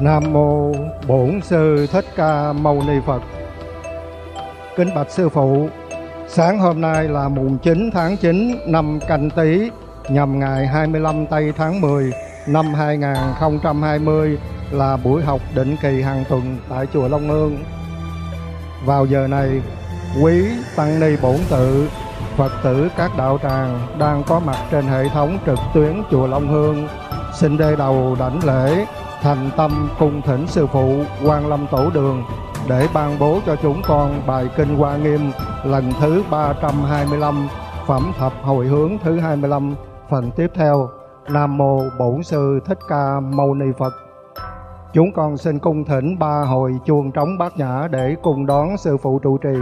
Nam mô Bổn sư Thích Ca Mâu Ni Phật. Kính bạch sư phụ, sáng hôm nay là mùng 9 tháng 9 năm Canh Tý, nhằm ngày 25 tây tháng 10 năm 2020 là buổi học định kỳ hàng tuần tại chùa Long Hương. Vào giờ này, quý tăng ni bổn tự, Phật tử các đạo tràng đang có mặt trên hệ thống trực tuyến chùa Long Hương xin đê đầu đảnh lễ thành tâm cung thỉnh sư phụ quan lâm tổ đường để ban bố cho chúng con bài kinh hoa nghiêm lần thứ 325 phẩm thập hồi hướng thứ 25 phần tiếp theo, Nam mô Bổn sư Thích Ca Mâu Ni Phật. Chúng con xin cung thỉnh ba hồi chuông trống bát nhã để cùng đón sư phụ trụ trì.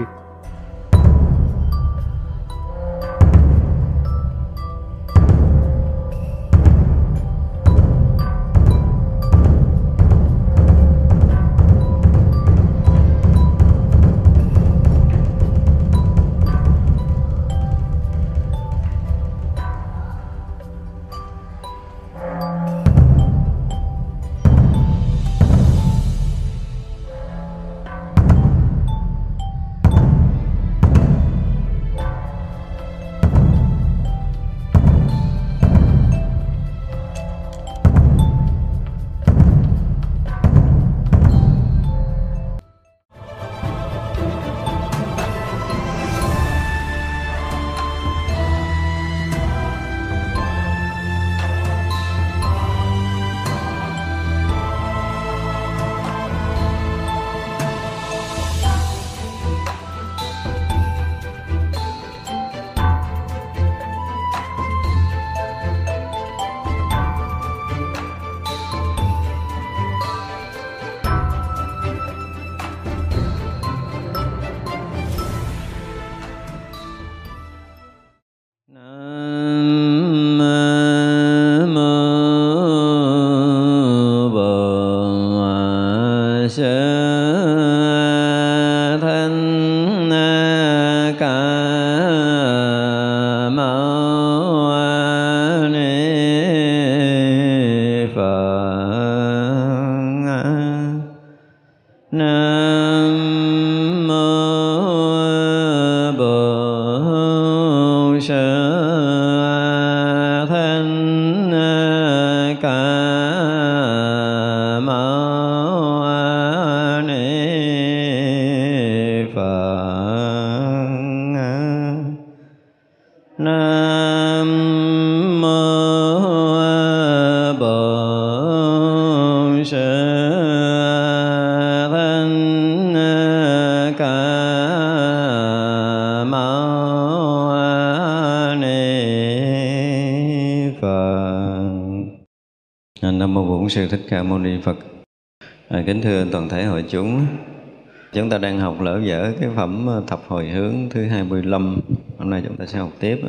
Ta đang học lỡ dở cái phẩm ờ, thập hồi hướng thứ 25. Hôm nay chúng ta sẽ học tiếp.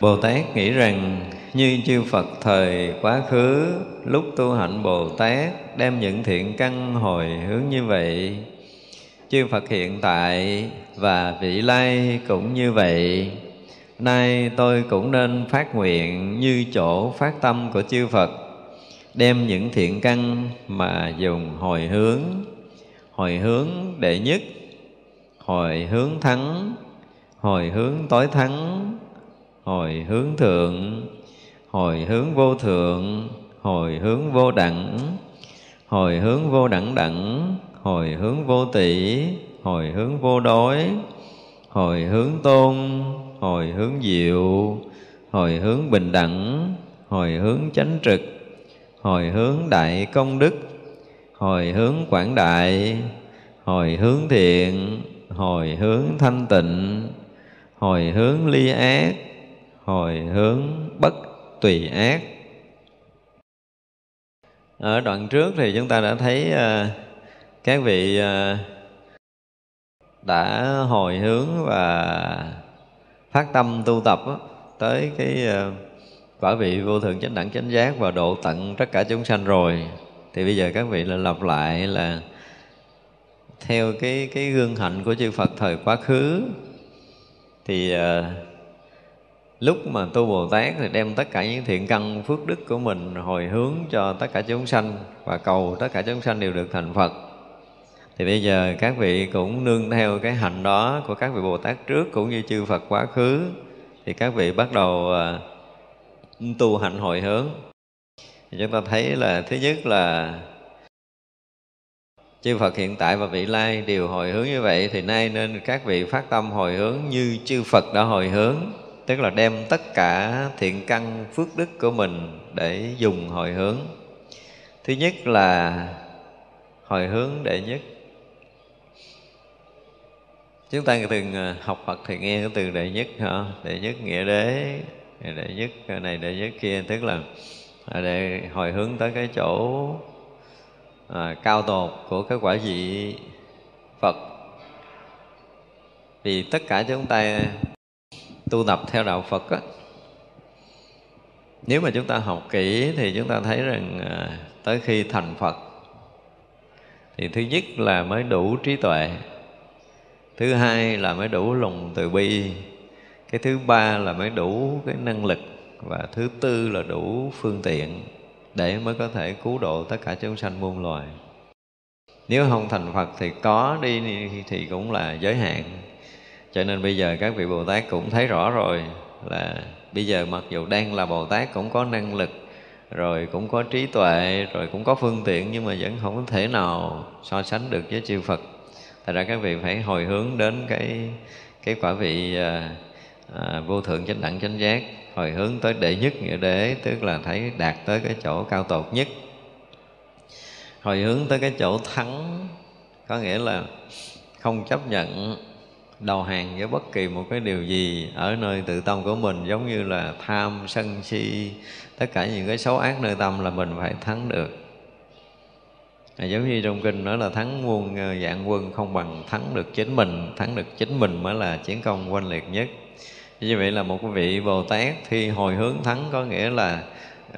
Bồ Tát nghĩ rằng, như chư Phật thời quá khứ, lúc tu hạnh Bồ Tát đem những thiện căn hồi hướng như vậy chư Phật hiện tại và vị lai cũng như vậy nay tôi cũng nên phát nguyện như chỗ phát tâm của chư Phật, đem những thiện căn mà dùng hồi hướng hồi hướng đệ nhất hồi hướng thắng hồi hướng tối thắng hồi hướng thượng hồi hướng vô thượng hồi hướng vô đẳng hồi hướng vô đẳng đẳng hồi hướng vô tỷ hồi hướng vô đối hồi hướng tôn hồi hướng diệu hồi hướng bình đẳng hồi hướng chánh trực hồi hướng đại công đức hồi hướng quảng đại hồi hướng thiện hồi hướng thanh tịnh hồi hướng ly ác hồi hướng bất tùy ác. Ở đoạn trước thì chúng ta đã thấy uh, các vị uh, đã hồi hướng và phát tâm tu tập tới cái ờ, quả vị vô thượng chánh đẳng chánh giác và độ tận tất cả chúng sanh rồi thì bây giờ các vị là lặp lại là theo cái cái gương hạnh của chư Phật thời quá khứ thì uh, lúc mà tu Bồ Tát thì đem tất cả những thiện căn phước đức của mình hồi hướng cho tất cả chúng sanh và cầu tất cả chúng sanh đều được thành Phật. Thì bây giờ các vị cũng nương theo cái hạnh đó của các vị Bồ Tát trước cũng như chư Phật quá khứ thì các vị bắt đầu uh, tu hạnh hồi hướng. Thì chúng ta thấy là thứ nhất là chư Phật hiện tại và vị lai đều hồi hướng như vậy, thì nay nên các vị phát tâm hồi hướng như chư Phật đã hồi hướng, tức là đem tất cả thiện căn phước đức của mình để dùng hồi hướng. Thứ nhất là hồi hướng đệ nhất. Chúng ta từng à, học Phật thì nghe cái từ đệ nhất hả? Đệ nhất nghĩa đế, đệ nhất này, đệ nhất kia, tức là À, để hồi hướng tới cái chỗ à, cao tột của cái quả vị Phật. Vì tất cả chúng ta tu tập theo đạo Phật á nếu mà chúng ta học kỹ thì chúng ta thấy rằng à, tới khi thành Phật thì thứ nhất là mới đủ trí tuệ thứ hai là mới đủ lòng từ bi cái thứ ba là mới đủ cái năng lực và thứ tư là đủ phương tiện để mới có thể cứu độ tất cả chúng sanh muôn loài. Nếu không thành phật thì có đi thì cũng là giới hạn. Cho nên bây giờ các vị bồ tát cũng thấy rõ rồi là bây giờ mặc dù đang là bồ tát cũng có năng lực, rồi cũng có trí tuệ, rồi cũng có phương tiện nhưng mà vẫn không có thể nào so sánh được với chư phật. Thật ra các vị phải hồi hướng đến cái cái quả vị à, à, vô thượng chánh đẳng chánh giác hồi hướng tới đệ nhất nghĩa đế tức là thấy đạt tới cái chỗ cao tột nhất. Hồi hướng tới cái chỗ thắng có nghĩa là không chấp nhận đầu hàng với bất kỳ một cái điều gì ở nơi tự tâm của mình giống như là tham sân si tất cả những cái xấu ác nơi tâm là mình phải thắng được. À, giống như trong kinh nói là thắng muôn ờ, dạng quân không bằng thắng được chính mình thắng được chính mình mới là chiến công oanh liệt nhất như vậy là một vị bồ tát khi hồi hướng thắng có nghĩa là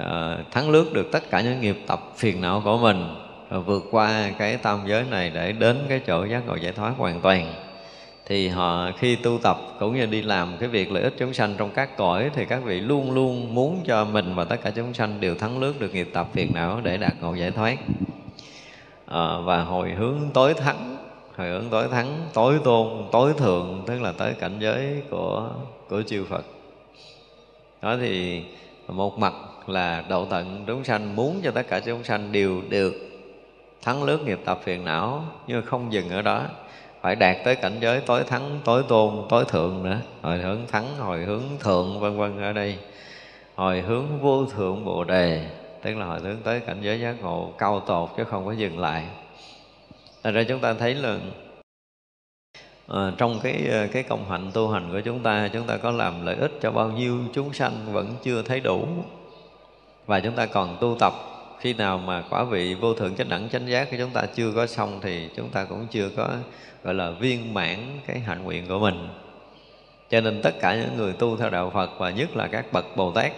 uh, thắng lướt được tất cả những nghiệp tập phiền não của mình và vượt qua cái tam giới này để đến cái chỗ giác ngộ giải thoát hoàn toàn. Thì họ khi tu tập cũng như đi làm cái việc lợi ích chúng sanh trong các cõi thì các vị luôn luôn muốn cho mình và tất cả chúng sanh đều thắng lướt được nghiệp tập phiền não để đạt ngộ giải thoát. À, và hồi hướng tối thắng hồi hướng tối thắng, tối tôn, tối thượng, tức là tới cảnh giới của của chư Phật. Đó thì một mặt là độ tận chúng sanh, muốn cho tất cả chúng sanh đều được thắng lướt nghiệp tập phiền não, nhưng mà không dừng ở đó. Phải đạt tới cảnh giới tối thắng, tối tôn, tối thượng nữa. Hồi hướng thắng, hồi hướng thượng, vân vân ở đây. Hồi hướng vô thượng bồ đề, tức là hồi hướng tới cảnh giới giác ngộ, cao tột chứ không có dừng lại thành ra chúng ta thấy là à, trong cái ờ, cái công hạnh tu hành của chúng ta chúng ta có làm lợi ích cho bao nhiêu chúng sanh vẫn chưa thấy đủ. Và chúng ta còn tu tập khi nào mà quả vị vô thượng chánh đẳng chánh giác của chúng ta chưa có xong thì chúng ta cũng chưa có gọi là viên mãn cái hạnh nguyện của mình. Cho nên tất cả những người tu theo đạo Phật và nhất là các bậc Bồ Tát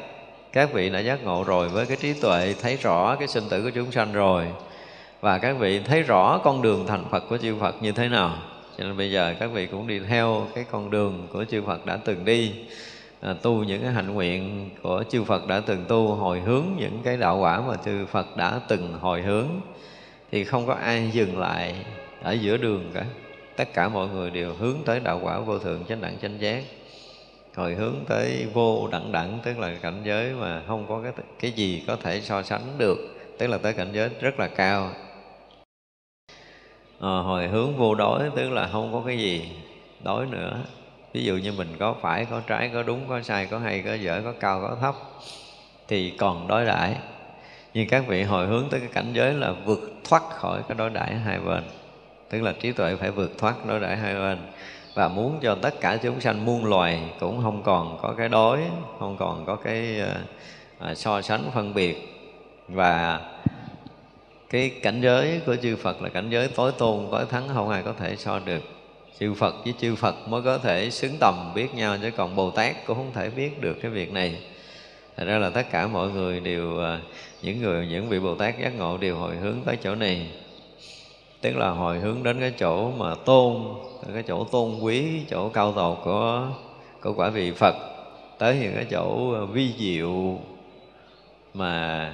các vị đã giác ngộ rồi với cái trí tuệ thấy rõ cái sinh tử của chúng sanh rồi và các vị thấy rõ con đường thành Phật của chư Phật như thế nào. Cho nên bây giờ các vị cũng đi theo cái con đường của chư Phật đã từng đi à, tu những cái hạnh nguyện của chư Phật đã từng tu hồi hướng những cái đạo quả mà chư Phật đã từng hồi hướng. Thì không có ai dừng lại ở giữa đường cả. Tất cả mọi người đều hướng tới đạo quả vô thượng chánh đẳng chánh giác. Hồi hướng tới vô đẳng đẳng tức là cảnh giới mà không có cái cái gì có thể so sánh được. Tức là tới cảnh giới rất là cao à, hồi hướng vô đối tức là không có cái gì đối nữa. Ví dụ như mình có phải có trái có đúng có sai có hay có dở có cao có thấp thì còn đối đãi. Nhưng các vị hồi hướng tới cái cảnh giới là vượt thoát khỏi cái đối đãi hai bên. Tức là trí tuệ phải vượt thoát đối đãi hai bên. Và muốn cho tất cả chúng sanh muôn loài cũng không còn có cái đối không còn có cái uh, so sánh phân biệt. Và cái cảnh giới của chư Phật là cảnh giới tối tôn, tối thắng không ai có thể so được. Chư Phật với chư Phật mới có thể xứng tầm biết nhau, chứ còn Bồ Tát cũng không thể biết được cái việc này. Thật ra là tất cả mọi người đều à, những người, những vị Bồ Tát giác ngộ đều hồi hướng tới chỗ này. Tức là hồi hướng đến cái chỗ mà tôn, cái chỗ tôn quý, chỗ cao tột của của quả vị Phật. Tới những cái chỗ à, vi diệu mà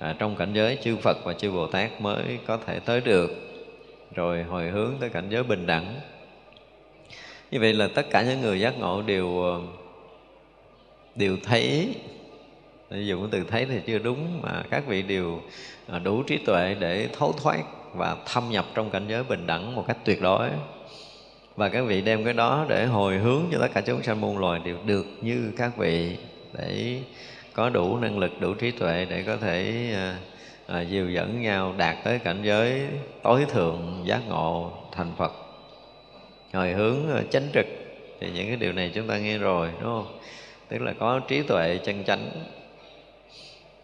à, trong cảnh giới chư Phật và chư Bồ Tát mới có thể tới được rồi hồi hướng tới cảnh giới bình đẳng. Như vậy là tất cả những người giác ngộ đều ờ, đều thấy. Dùng cái từ thấy thì chưa đúng mà các vị đều à, đủ trí tuệ để thấu thoát và thâm nhập trong cảnh giới bình đẳng một cách tuyệt đối. Và các vị đem cái đó để hồi hướng cho tất cả chúng sanh muôn loài đều được như các vị để có đủ năng lực đủ trí tuệ để có thể à, dìu dẫn nhau đạt tới cảnh giới tối thượng giác ngộ thành Phật. Hồi hướng ờ, chánh trực thì những cái điều này chúng ta nghe rồi đúng không? Tức là có trí tuệ chân chánh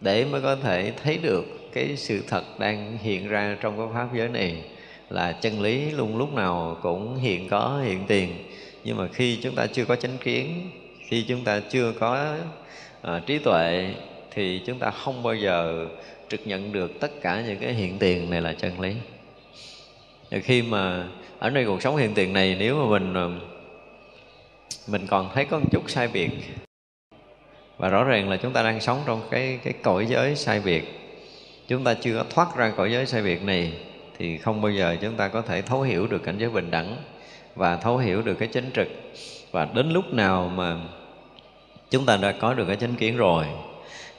để mới có thể thấy được cái sự thật đang hiện ra trong cái pháp giới này. Là chân lý luôn lúc nào cũng hiện có hiện tiền. Nhưng mà khi chúng ta chưa có chánh kiến khi chúng ta chưa có à, trí tuệ thì chúng ta không bao giờ trực nhận được tất cả những cái hiện tiền này là chân lý. Và khi mà ở nơi cuộc sống hiện tiền này nếu mà mình ờ, mình còn thấy có một chút sai biệt và rõ ràng là chúng ta đang sống trong cái cái cõi giới sai biệt chúng ta chưa thoát ra cõi giới sai biệt này thì không bao giờ chúng ta có thể thấu hiểu được cảnh giới bình đẳng và thấu hiểu được cái chính trực. Và đến lúc nào mà chúng ta đã có được cái chánh kiến rồi.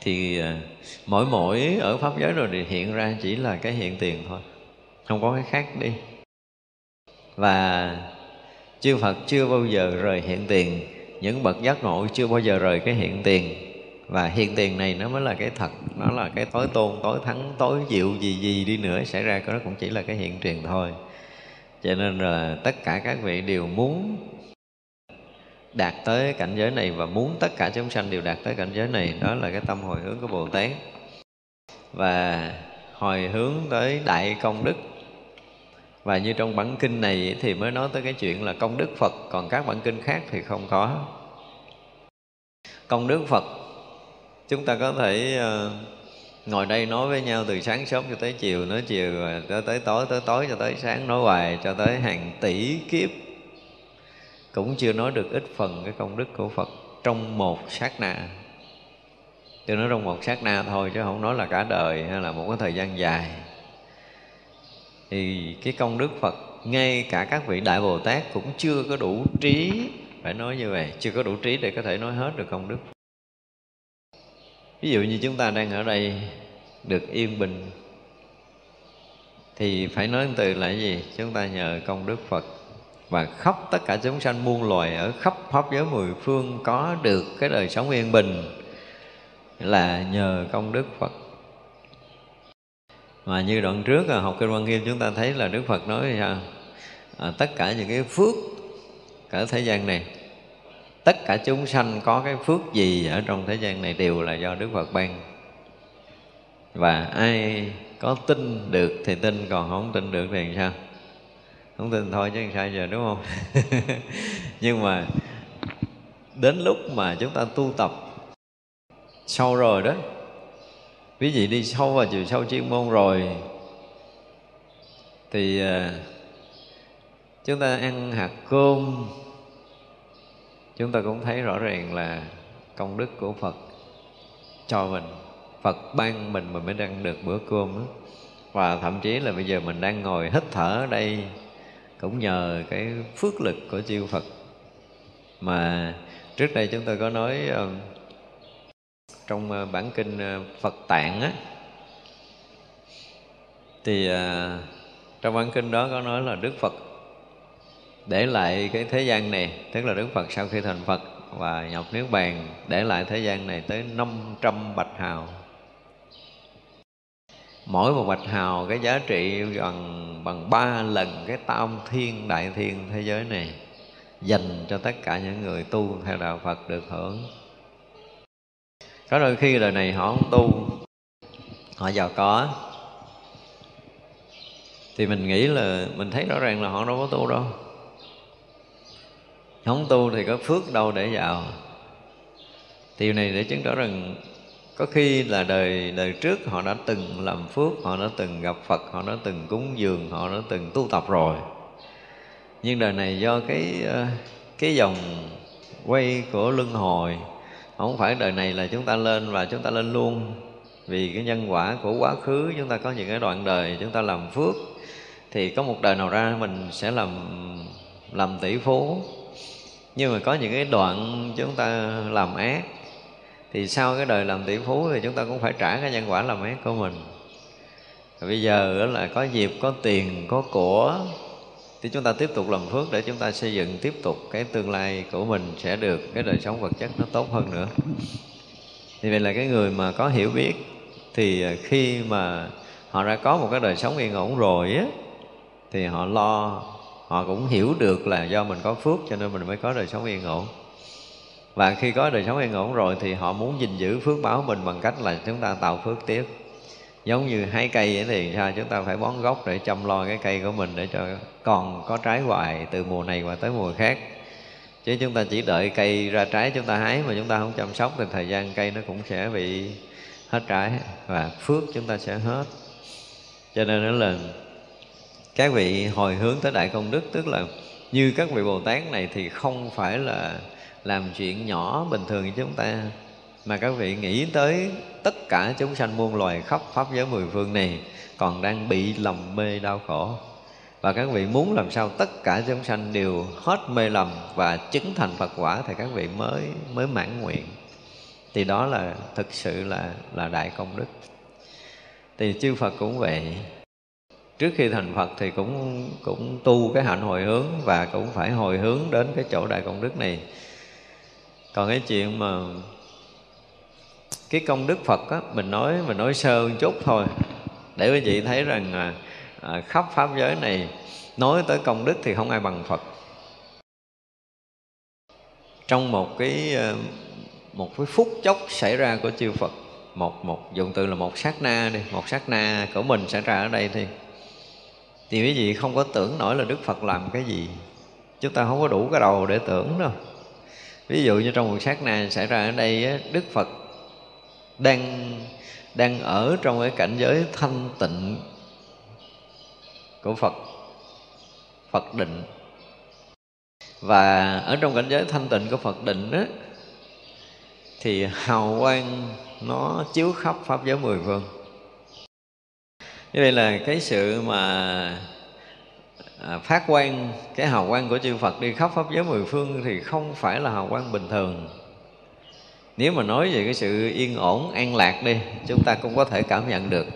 Thì à, mỗi mỗi ở pháp giới rồi thì hiện ra chỉ là cái hiện tiền thôi. Không có cái khác đi. Và chư Phật chưa bao giờ rời hiện tiền. Những bậc giác ngộ chưa bao giờ rời cái hiện tiền. Và hiện tiền này nó mới là cái thật. Nó là cái tối tôn, tối thắng, tối diệu gì gì đi nữa xảy ra nó cũng chỉ là cái hiện tiền thôi. Cho nên là tất cả các vị đều muốn đạt tới cảnh giới này và muốn tất cả chúng sanh đều đạt tới cảnh giới này, đó là cái tâm hồi hướng của bồ tát. Và hồi hướng tới đại công đức. Và như trong bản kinh này thì mới nói tới cái chuyện là công đức phật, còn các bản kinh khác thì không có. Công đức phật, chúng ta có thể ờ, ngồi đây nói với nhau từ sáng sớm cho tới chiều nói chiều cho tới tối tới tối cho tới sáng, nói hoài cho tới hàng tỷ kiếp cũng chưa nói được ít phần cái công đức của Phật trong một sát na. Tôi nói trong một sát na thôi chứ không nói là cả đời hay là một cái thời gian dài. Thì cái công đức Phật ngay cả các vị đại Bồ Tát cũng chưa có đủ trí phải nói như vậy, chưa có đủ trí để có thể nói hết được công đức. Ví dụ như chúng ta đang ở đây được yên bình, thì phải nói từ là gì? Chúng ta nhờ công đức phật và khóc tất cả chúng sanh muôn loài ở khắp pháp giới mười phương có được cái đời sống yên bình là nhờ công đức phật. Mà như đoạn trước à, học kinh văn nghiêm chúng ta thấy là đức phật nói sao à, tất cả những cái phước cả thế gian này tất cả chúng sanh có cái phước gì ở trong thế gian này đều là do đức phật ban. Và ai có tin được thì tin còn không tin được thì sao? Không tin thôi chứ sao giờ, đúng không nhưng mà đến lúc mà chúng ta tu tập sâu rồi đó ví dụ đi sâu vào chiều sâu chuyên môn rồi, thì à, chúng ta ăn hạt cơm, chúng ta cũng thấy rõ ràng là công đức của Phật cho mình, Phật ban mình mà mới ăn được bữa cơm đó. và thậm chí là bây giờ mình đang ngồi hít thở ở đây cũng nhờ cái phước lực của chư Phật. Mà trước đây chúng tôi có nói ờ, trong ờ, bản kinh ờ, Phật Tạng á, thì trong bản kinh đó có nói là Đức Phật để lại cái thế gian này, tức là Đức Phật sau khi thành Phật và nhập niết bàn, để lại thế gian này tới 500 bạch hào mỗi một bạch hào cái giá trị gần bằng ba lần cái tam thiên, đại thiên thế giới này, dành cho tất cả những người tu theo đạo Phật được hưởng. Có đôi khi đời này họ không tu, họ giàu có. Thì mình nghĩ là mình thấy rõ ràng là họ đâu có tu đâu. Không tu thì có phước đâu để vào điều này để chứng tỏ rằng có khi là đời đời trước họ đã từng làm phước, họ đã từng gặp phật, họ đã từng cúng dường, họ đã từng tu tập rồi. Nhưng đời này do cái ờ, cái dòng quay của luân hồi. Không phải đời này là chúng ta lên và chúng ta lên luôn. Vì cái nhân quả của quá khứ, chúng ta có những cái đoạn đời chúng ta làm phước, thì có một đời nào ra mình sẽ làm làm tỷ phú. Nhưng mà có những cái đoạn chúng ta làm ác thì sau cái đời làm tỷ phú thì chúng ta cũng phải trả cái nhân quả làm ác của mình. Và bây giờ là có dịp, có tiền, có của, thì chúng ta tiếp tục làm phước để chúng ta xây dựng tiếp tục cái tương lai của mình sẽ được, cái đời sống vật chất nó tốt hơn nữa. Thì vậy là cái người mà có hiểu biết thì à, khi mà họ đã có một cái đời sống yên ổn rồi á, thì họ lo, họ cũng hiểu được là do mình có phước cho nên mình mới có đời sống yên ổn và khi có đời sống yên ổn rồi thì họ muốn gìn giữ phước báo mình bằng cách là chúng ta tạo phước tiếp. Giống như hái cây vậy thì sao? Chúng ta phải bón gốc để chăm lo cái cây của mình để cho còn có trái hoài từ mùa này qua tới mùa khác. Chứ chúng ta chỉ đợi cây ra trái chúng ta hái mà chúng ta không chăm sóc thì thời gian cây nó cũng sẽ bị hết trái và phước chúng ta sẽ hết. Cho nên đó là các vị hồi hướng tới đại công đức, tức là như các vị bồ tát này thì không phải là làm chuyện nhỏ bình thường như chúng ta. Mà các vị nghĩ tới tất cả chúng sanh muôn loài khắp pháp giới mười phương này còn đang bị lầm mê đau khổ. Và các vị muốn làm sao tất cả chúng sanh đều hết mê lầm và chứng thành Phật quả thì các vị mới mới mãn nguyện. Thì đó là, thực sự là là đại công đức. Thì chư Phật cũng vậy. Trước khi thành Phật thì cũng cũng tu cái hạnh hồi hướng và cũng phải hồi hướng đến cái chỗ đại công đức này còn cái chuyện mà cái công đức Phật á, mình nói mình nói sơ một chút thôi. Để quý vị thấy rằng à, à, khắp pháp giới này nói tới công đức thì không ai bằng Phật. Trong một cái ờ, một cái phút chốc xảy ra của chư Phật một một dụng từ là một sát na đi một sát na của mình xảy ra ở đây thì thì quý vị không có tưởng nổi là Đức Phật làm cái gì. Chúng ta không có đủ cái đầu để tưởng đâu ví dụ như trong một sát na xảy ra ở đây Đức Phật đang đang ở trong cái cảnh giới thanh tịnh của Phật Phật định. Và ở trong cảnh giới thanh tịnh của Phật định đó thì hào quang nó chiếu khắp pháp giới mười phương. Như vậy là cái sự mà à, phát quang cái hào quang của chư Phật đi khắp pháp giới mười phương thì không phải là hào quang bình thường. Nếu mà nói về cái sự yên ổn an lạc đi chúng ta cũng có thể cảm nhận được.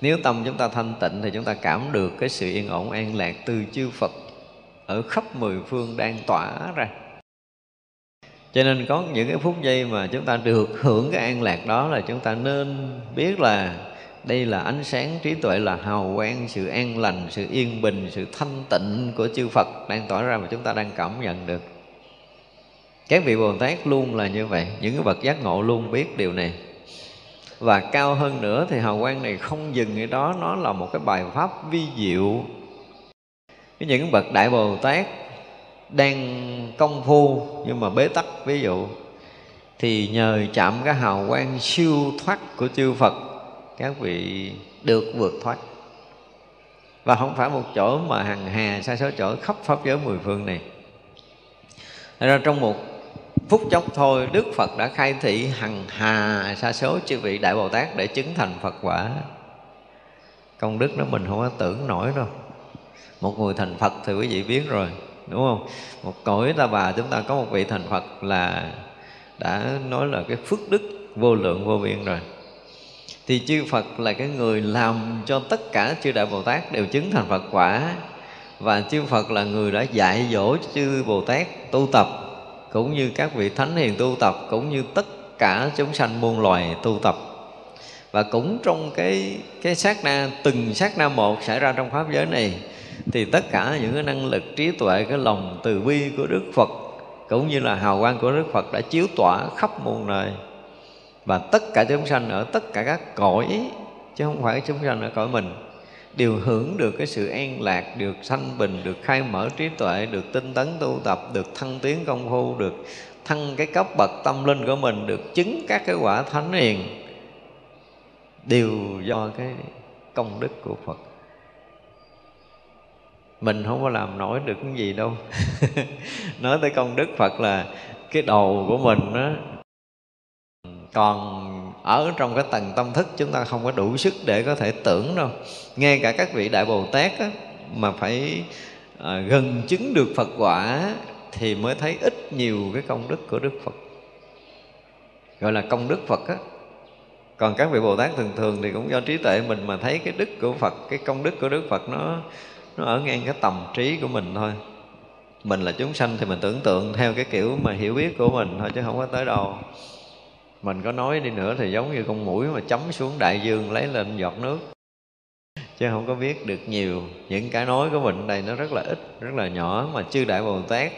Nếu tâm chúng ta thanh tịnh thì chúng ta cảm được cái sự yên ổn an lạc từ chư Phật ở khắp mười phương đang tỏa ra. Cho nên có những cái phút giây mà chúng ta được hưởng cái an lạc đó là chúng ta nên biết là đây là ánh sáng trí tuệ là hào quang, sự an lành, sự yên bình, sự thanh tịnh của chư Phật đang tỏa ra mà chúng ta đang cảm nhận được. Các vị bồ tát luôn là như vậy, những cái bậc giác ngộ luôn biết điều này. Và cao hơn nữa thì hào quang này không dừng ở đó, nó là một cái bài pháp vi diệu. Những bậc đại bồ tát đang công phu nhưng mà bế tắc, ví dụ, thì nhờ chạm cái hào quang siêu thoát của chư Phật các vị được vượt thoát. Và không phải một chỗ mà hằng hà xa số chỗ khắp pháp giới mười phương này. Thật ra trong một phút chốc thôi, Đức Phật đã khai thị hằng hà sa số chư vị Đại Bồ Tát để chứng thành Phật quả. Công đức đó mình không có tưởng nổi đâu. Một người thành Phật thì quý vị biết rồi, Đúng không? Một cõi ta bà chúng ta có một vị thành Phật là Đã nói là cái phước đức vô lượng vô biên rồi. Thì chư Phật là cái người làm cho tất cả chư Đại Bồ Tát đều chứng thành Phật quả. Và chư Phật là người đã dạy dỗ chư Bồ Tát tu tập, cũng như các vị thánh hiền tu tập, cũng như tất cả chúng sanh muôn loài tu tập. Và cũng trong cái cái sát na, từng sát na một xảy ra trong pháp giới này, thì tất cả những cái năng lực trí tuệ, cái lòng từ bi của Đức Phật, cũng như là hào quang của Đức Phật đã chiếu tỏa khắp muôn nơi và tất cả chúng sanh ở tất cả các cõi, chứ không phải chúng sanh ở cõi mình, đều hưởng được cái sự an lạc, được sanh bình, được khai mở trí tuệ, được tinh tấn tu tập, được thăng tiến công phu, được thăng cái cấp bậc tâm linh của mình, được chứng các cái quả thánh hiền, đều do cái công đức của phật. Mình không có làm nổi được cái gì đâu. Nói tới công đức phật là cái đầu của mình đó còn ở trong cái tầng tâm thức chúng ta không có đủ sức để có thể tưởng đâu. Ngay cả các vị đại bồ tát á, mà phải à, gần chứng được phật quả thì mới thấy ít nhiều cái công đức của đức phật. Gọi là công đức phật á. Còn các vị bồ tát thường thường thì cũng do trí tuệ mình mà thấy cái đức của phật cái công đức của đức phật nó nó ở ngang cái tầm trí của mình thôi. Mình là chúng sanh thì mình tưởng tượng theo cái kiểu mà hiểu biết của mình thôi chứ không có tới đâu mình có nói đi nữa thì giống như con mũi mà chấm xuống đại dương lấy lên giọt nước. Chứ không có biết được nhiều. Những cái nói của mình đây nó rất là ít, rất là nhỏ mà chư đại bồ tát,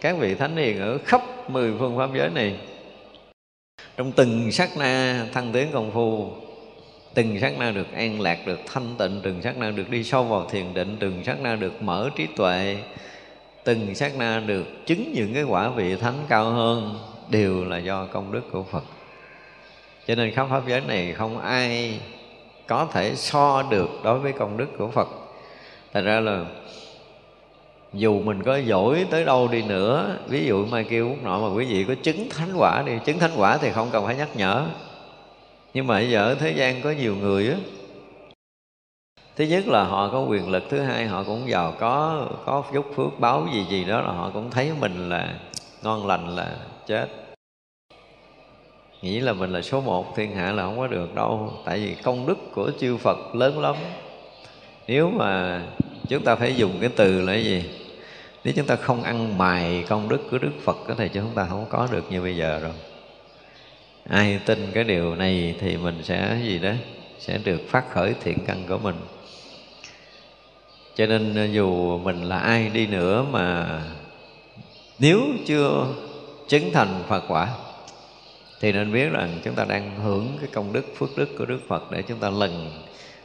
các vị thánh hiền ở khắp mười phương pháp giới này. Trong từng sát na thăng tiến công phu, từng sát na được an lạc, được thanh tịnh, từng sát na được đi sâu vào thiền định, từng sát na được mở trí tuệ, từng sát na được chứng những cái quả vị thánh cao hơn, đều là do công đức của phật cho nên khắp pháp giới này không ai có thể so được đối với công đức của phật. Thành ra là dù mình có giỏi tới đâu đi nữa, ví dụ mai kêu quốc nọ mà quý vị có chứng thánh quả đi, chứng thánh quả thì không cần phải nhắc nhở. Nhưng mà bây giờ ở thế gian có nhiều người á, thứ nhất là họ có quyền lực, thứ hai họ cũng giàu có có phúc phước, báo gì gì đó là họ cũng thấy mình là ngon lành, là chết nghĩ là mình là số một, thiên hạ là không có được đâu. Tại vì công đức của chư phật lớn lắm. Nếu mà chúng ta phải dùng cái từ là cái gì? Nếu chúng ta không ăn mài công đức của đức phật thì chúng ta không có được như bây giờ rồi. Ai tin cái điều này thì mình sẽ gì đó, sẽ được phát khởi thiện căn của mình. Cho nên ờ, dù mình là ai đi nữa mà nếu chưa chứng thành phật quả thì nên biết rằng chúng ta đang hưởng cái công đức phước đức của đức phật để chúng ta lần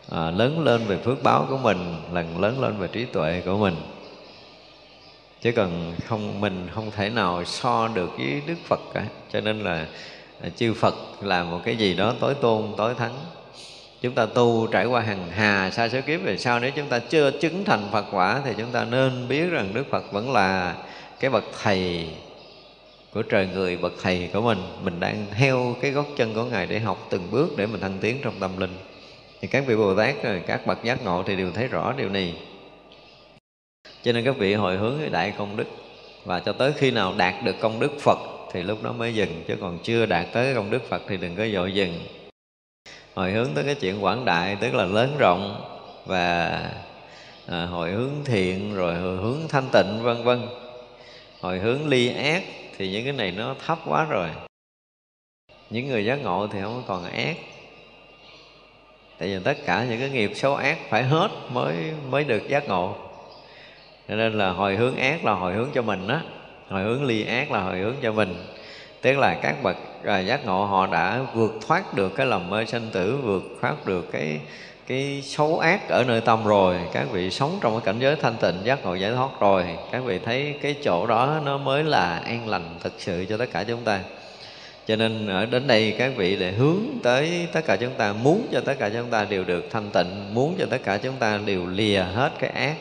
à, lớn lên về phước báo của mình lần lớn lên về trí tuệ của mình. Chứ còn không mình không thể nào so được với đức phật cả. Cho nên là à, chư phật là một cái gì đó tối tôn tối thắng. Chúng ta tu trải qua hàng hà sa số kiếp về sau nếu chúng ta chưa chứng thành phật quả thì chúng ta nên biết rằng đức phật vẫn là cái bậc thầy của trời người bậc thầy của mình. Mình đang theo cái gót chân của ngài để học từng bước để mình thăng tiến trong tâm linh. Thì các vị bồ tát các bậc giác ngộ thì đều thấy rõ điều này. Cho nên các vị hồi hướng với đại công đức và cho tới khi nào đạt được công đức phật thì lúc đó mới dừng chứ còn chưa đạt tới công đức phật thì đừng có dội dừng. Hồi hướng tới cái chuyện quảng đại tức là lớn rộng và à, hồi hướng thiện rồi hồi hướng thanh tịnh vân vân. Hồi hướng ly ác thì những cái này nó thấp quá rồi. Những người giác ngộ thì không còn ác. Tại vì tất cả những cái nghiệp xấu ác phải hết mới mới được giác ngộ. Cho nên là hồi hướng ác là hồi hướng cho mình á. Hồi hướng ly ác là hồi hướng cho mình. Tức là các bậc à, giác ngộ họ đã vượt thoát được cái lầm mê sanh tử vượt thoát được cái cái xấu ác ở nơi tâm rồi, các vị sống trong cái cảnh giới thanh tịnh giác ngộ giải thoát rồi, các vị thấy cái chỗ đó nó mới là an lành thực sự cho tất cả chúng ta. Cho nên ở đến đây các vị để hướng tới tất cả chúng ta, muốn cho tất cả chúng ta đều được thanh tịnh, muốn cho tất cả chúng ta đều lìa hết cái ác.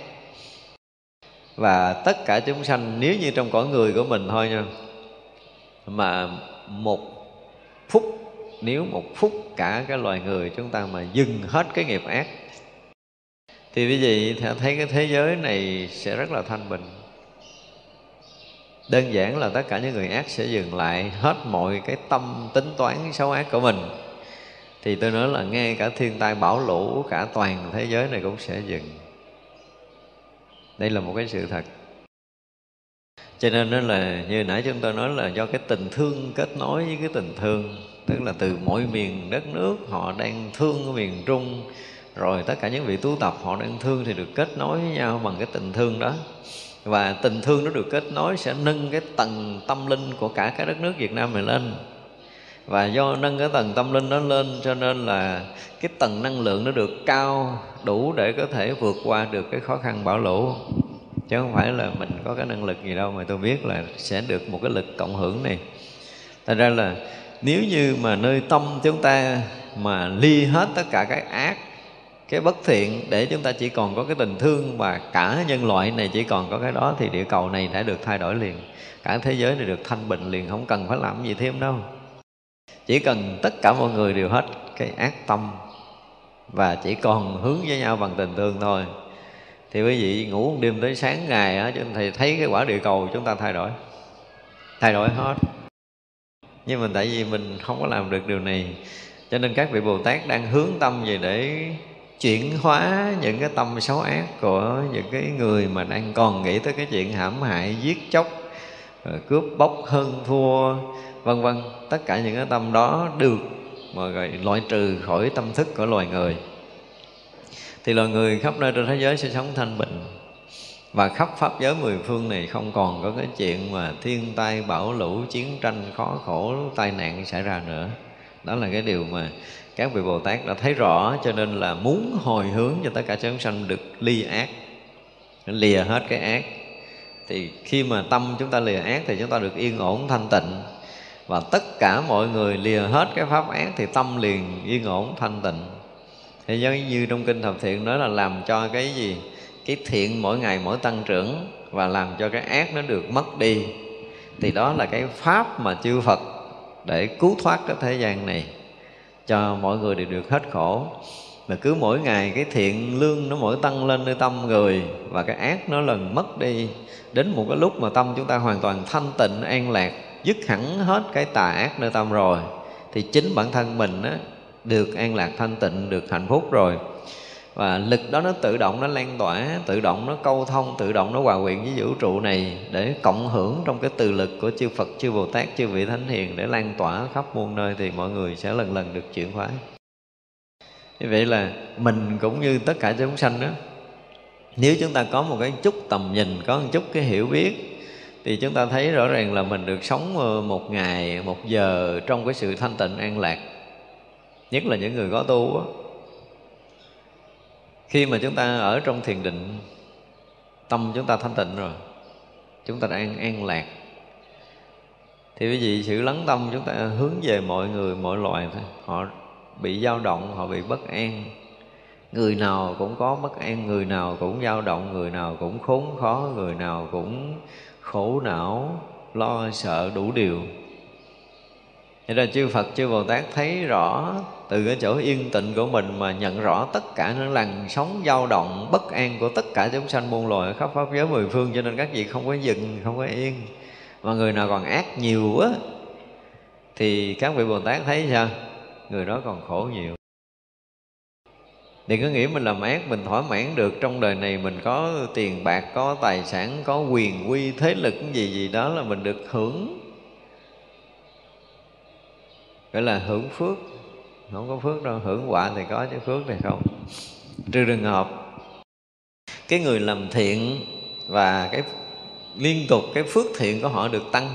Và tất cả chúng sanh, nếu như trong cõi người của mình thôi nha, mà một phút nếu một phút cả cái loài người chúng ta mà dừng hết cái nghiệp ác, thì quý vị thấy cái thế giới này sẽ rất là thanh bình. Đơn giản là tất cả những người ác sẽ dừng lại hết mọi cái tâm tính toán xấu ác của mình. Thì tôi nói là ngay cả thiên tai bão lũ, cả toàn thế giới này cũng sẽ dừng. Đây là một cái sự thật. Cho nên đó là, như nãy chúng tôi nói là do cái tình thương kết nối với cái tình thương tức là từ mỗi miền đất nước họ đang thương ở miền trung, rồi tất cả những vị tu tập họ đang thương thì được kết nối với nhau bằng cái tình thương đó. Và tình thương nó được kết nối sẽ nâng cái tầng tâm linh của cả cái đất nước Việt Nam này lên. Và do nâng cái tầng tâm linh nó lên cho nên là cái tầng năng lượng nó được cao đủ để có thể vượt qua được cái khó khăn bão lũ. Chứ không phải là mình có cái năng lực gì đâu mà tôi biết là sẽ được một cái lực cộng hưởng này. Thành ra là nếu như mà nơi tâm chúng ta mà ly hết tất cả cái ác, cái bất thiện, để chúng ta chỉ còn có cái tình thương và cả nhân loại này chỉ còn có cái đó, thì địa cầu này đã được thay đổi liền. Cả thế giới này được thanh bình liền, không cần phải làm gì thêm đâu. Chỉ cần tất cả mọi người đều hết cái ác tâm và chỉ còn hướng với nhau bằng tình thương thôi, thì quý vị ngủ một đêm tới sáng ngày á, thì thấy cái quả địa cầu chúng ta thay đổi. Thay đổi hết nhưng mà tại vì mình không có làm được điều này, cho nên các vị bồ tát đang hướng tâm về để chuyển hóa những cái tâm xấu ác của những cái người mà đang còn nghĩ tới cái chuyện hãm hại, giết chóc ờ, cướp bóc, hơn thua, vân vân. Tất cả những cái tâm đó được mà gọi loại trừ khỏi tâm thức của loài người. Thì loài người khắp nơi trên thế giới sẽ sống thanh bình và khắp pháp giới mười phương này không còn có cái chuyện mà thiên tai, bão, lũ, chiến tranh, khó khổ, tai nạn xảy ra nữa. Đó là cái điều mà các vị bồ tát đã thấy rõ, cho nên là muốn hồi hướng cho tất cả chúng sanh được ly ác, lìa hết cái ác. Thì khi mà tâm chúng ta lìa ác thì chúng ta được yên ổn, thanh tịnh. Và tất cả mọi người lìa hết cái pháp ác thì tâm liền yên ổn, thanh tịnh. Thì giống như trong kinh thập thiện nói là làm cho cái gì? Cái thiện mỗi ngày mỗi tăng trưởng và làm cho cái ác nó được mất đi thì đó là cái pháp mà chư Phật để cứu thoát cái thế gian này cho mọi người đều được hết khổ. Mà cứ mỗi ngày cái thiện lương nó mỗi tăng lên nơi tâm người và cái ác nó lần mất đi đến một cái lúc mà tâm chúng ta hoàn toàn thanh tịnh an lạc dứt hẳn hết cái tà ác nơi tâm rồi thì chính bản thân mình á, được an lạc thanh tịnh được hạnh phúc rồi và lực đó nó tự động nó lan tỏa, tự động nó câu thông, tự động nó hòa quyện với vũ trụ này để cộng hưởng trong cái từ lực của chư Phật, chư Bồ Tát, chư vị thánh hiền để lan tỏa khắp muôn nơi thì mọi người sẽ lần lần được chuyển hóa như vậy là mình cũng như tất cả chúng sanh đó, nếu chúng ta có một cái chút tầm nhìn, có một chút cái hiểu biết, thì chúng ta thấy rõ ràng là mình được sống ờ, một ngày, một giờ trong cái sự thanh tịnh an lạc nhất là những người có tu đó khi mà chúng ta ở trong thiền định, tâm chúng ta thanh tịnh rồi, chúng ta đang an lạc. Thì quý vị sự lắng tâm chúng ta hướng về mọi người, mọi loài thôi. Họ bị dao động, họ bị bất an. Người nào cũng có bất an, người nào cũng dao động, người nào cũng khốn khó, người nào cũng khổ não, lo sợ đủ điều. Thế ra chư Phật, chư Bồ Tát thấy rõ từ cái chỗ yên tịnh của mình mà nhận rõ tất cả những làn sóng dao động bất an của tất cả chúng sanh muôn loài khắp pháp giới mười phương cho nên các vị không có dừng, không có yên. Mà người nào còn ác nhiều á thì các vị Bồ Tát thấy sao? Người đó còn khổ nhiều. Đừng có nghĩ mình làm ác mình thỏa mãn được Trong đời này mình có tiền bạc, có tài sản, có quyền quy, thế lực gì gì đó là mình được hưởng Gọi là hưởng phước. Không có phước đâu, hưởng quả thì có chứ phước thì không. Trừ trường hợp Cái người làm thiện và cái liên tục cái phước thiện của họ được tăng.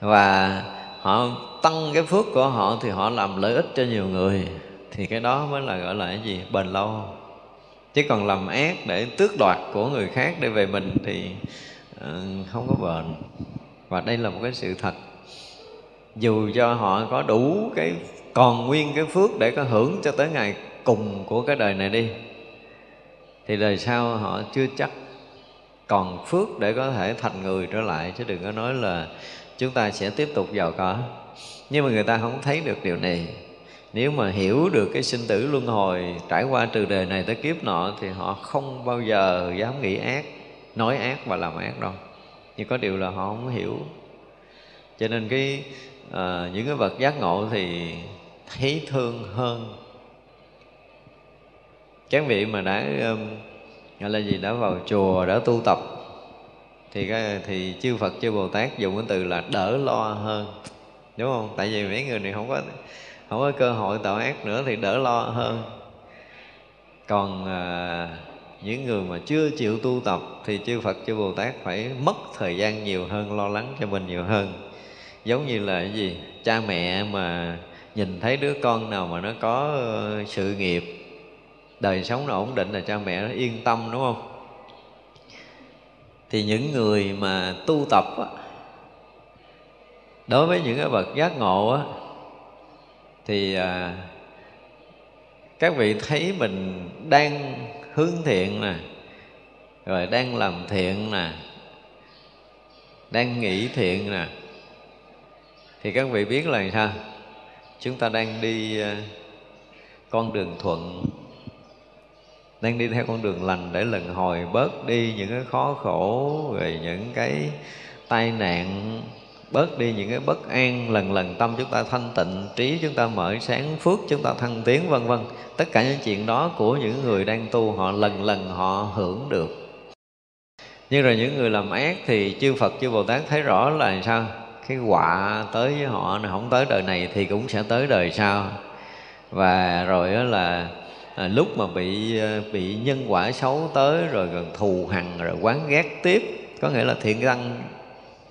Và họ tăng cái phước của họ thì họ làm lợi ích cho nhiều người. Thì cái đó mới là gọi là cái gì? Bền lâu. Chứ còn làm ác để tước đoạt của người khác để về mình thì ờ, không có bền. Và đây là một cái sự thật dù cho họ có đủ cái còn nguyên cái phước để có hưởng cho tới ngày cùng của cái đời này đi, thì đời sau họ chưa chắc còn phước để có thể thành người trở lại. Chứ đừng có nói là chúng ta sẽ tiếp tục giàu có. Nhưng mà người ta không thấy được điều này. Nếu mà hiểu được cái sinh tử luân hồi trải qua từ đời này tới kiếp nọ, thì họ không bao giờ dám nghĩ ác, nói ác và làm ác đâu. Nhưng có điều là họ không hiểu. Cho nên cái à, những cái vật giác ngộ thì thấy thương hơn. Các vị mà đã um, gọi là gì đã vào chùa đã tu tập thì cái thì chư Phật chư Bồ Tát dùng cái từ là đỡ lo hơn. Đúng không? Tại vì mấy người này không có không có cơ hội tạo ác nữa thì đỡ lo hơn. Còn à, những người mà chưa chịu tu tập thì chư Phật chư Bồ Tát phải mất thời gian nhiều hơn lo lắng cho mình nhiều hơn giống như là cái gì? Cha mẹ mà nhìn thấy đứa con nào mà nó có ờ, sự nghiệp đời sống nó ổn định là cha mẹ nó yên tâm đúng không? Thì những người mà tu tập á, đối với những cái bậc giác ngộ á thì à, các vị thấy mình đang hướng thiện nè rồi đang làm thiện nè đang nghĩ thiện nè thì các vị biết là sao? Chúng ta đang đi ờ, con đường thuận. Đang đi theo con đường lành để lần hồi bớt đi những cái khó khổ, rồi những cái tai nạn, bớt đi những cái bất an. Lần lần tâm chúng ta thanh tịnh, trí chúng ta mở sáng, phước chúng ta thăng tiến, vân vân. Tất cả những chuyện đó của những người đang tu, họ lần lần họ hưởng được. Nhưng rồi những người làm ác thì chư Phật, chư Bồ Tát thấy rõ là sao? Cái quả tới với họ không tới đời này thì cũng sẽ tới đời sau. Và rồi đó là à, lúc mà bị à, bị nhân quả xấu tới rồi gần thù hằn rồi quán ghét tiếp có nghĩa là thiện căn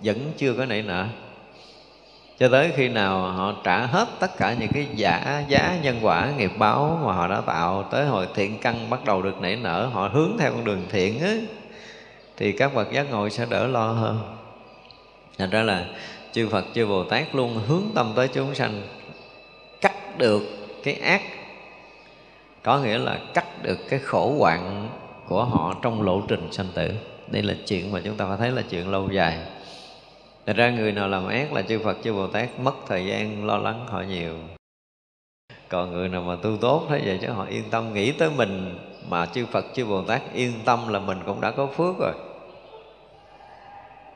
vẫn chưa có nảy nở. Cho tới khi nào họ trả hết tất cả những cái giả giá nhân quả nghiệp báo mà họ đã tạo tới hồi thiện căn bắt đầu được nảy nở họ hướng theo con đường thiện ấy thì các bậc giác ngộ sẽ đỡ lo hơn. Thành ra là chư Phật, chư Bồ Tát luôn hướng tâm tới chúng sanh, cắt được cái ác. Có nghĩa là cắt được cái khổ hoạn của họ trong lộ trình sanh tử. Đây là chuyện mà chúng ta phải thấy là chuyện lâu dài. Thật ra người nào làm ác là chư Phật, chư Bồ Tát mất thời gian lo lắng họ nhiều. Còn người nào mà tu tốt thế vậy chứ họ yên tâm nghĩ tới mình, Mà chư Phật, chư Bồ Tát yên tâm là mình cũng đã có phước rồi.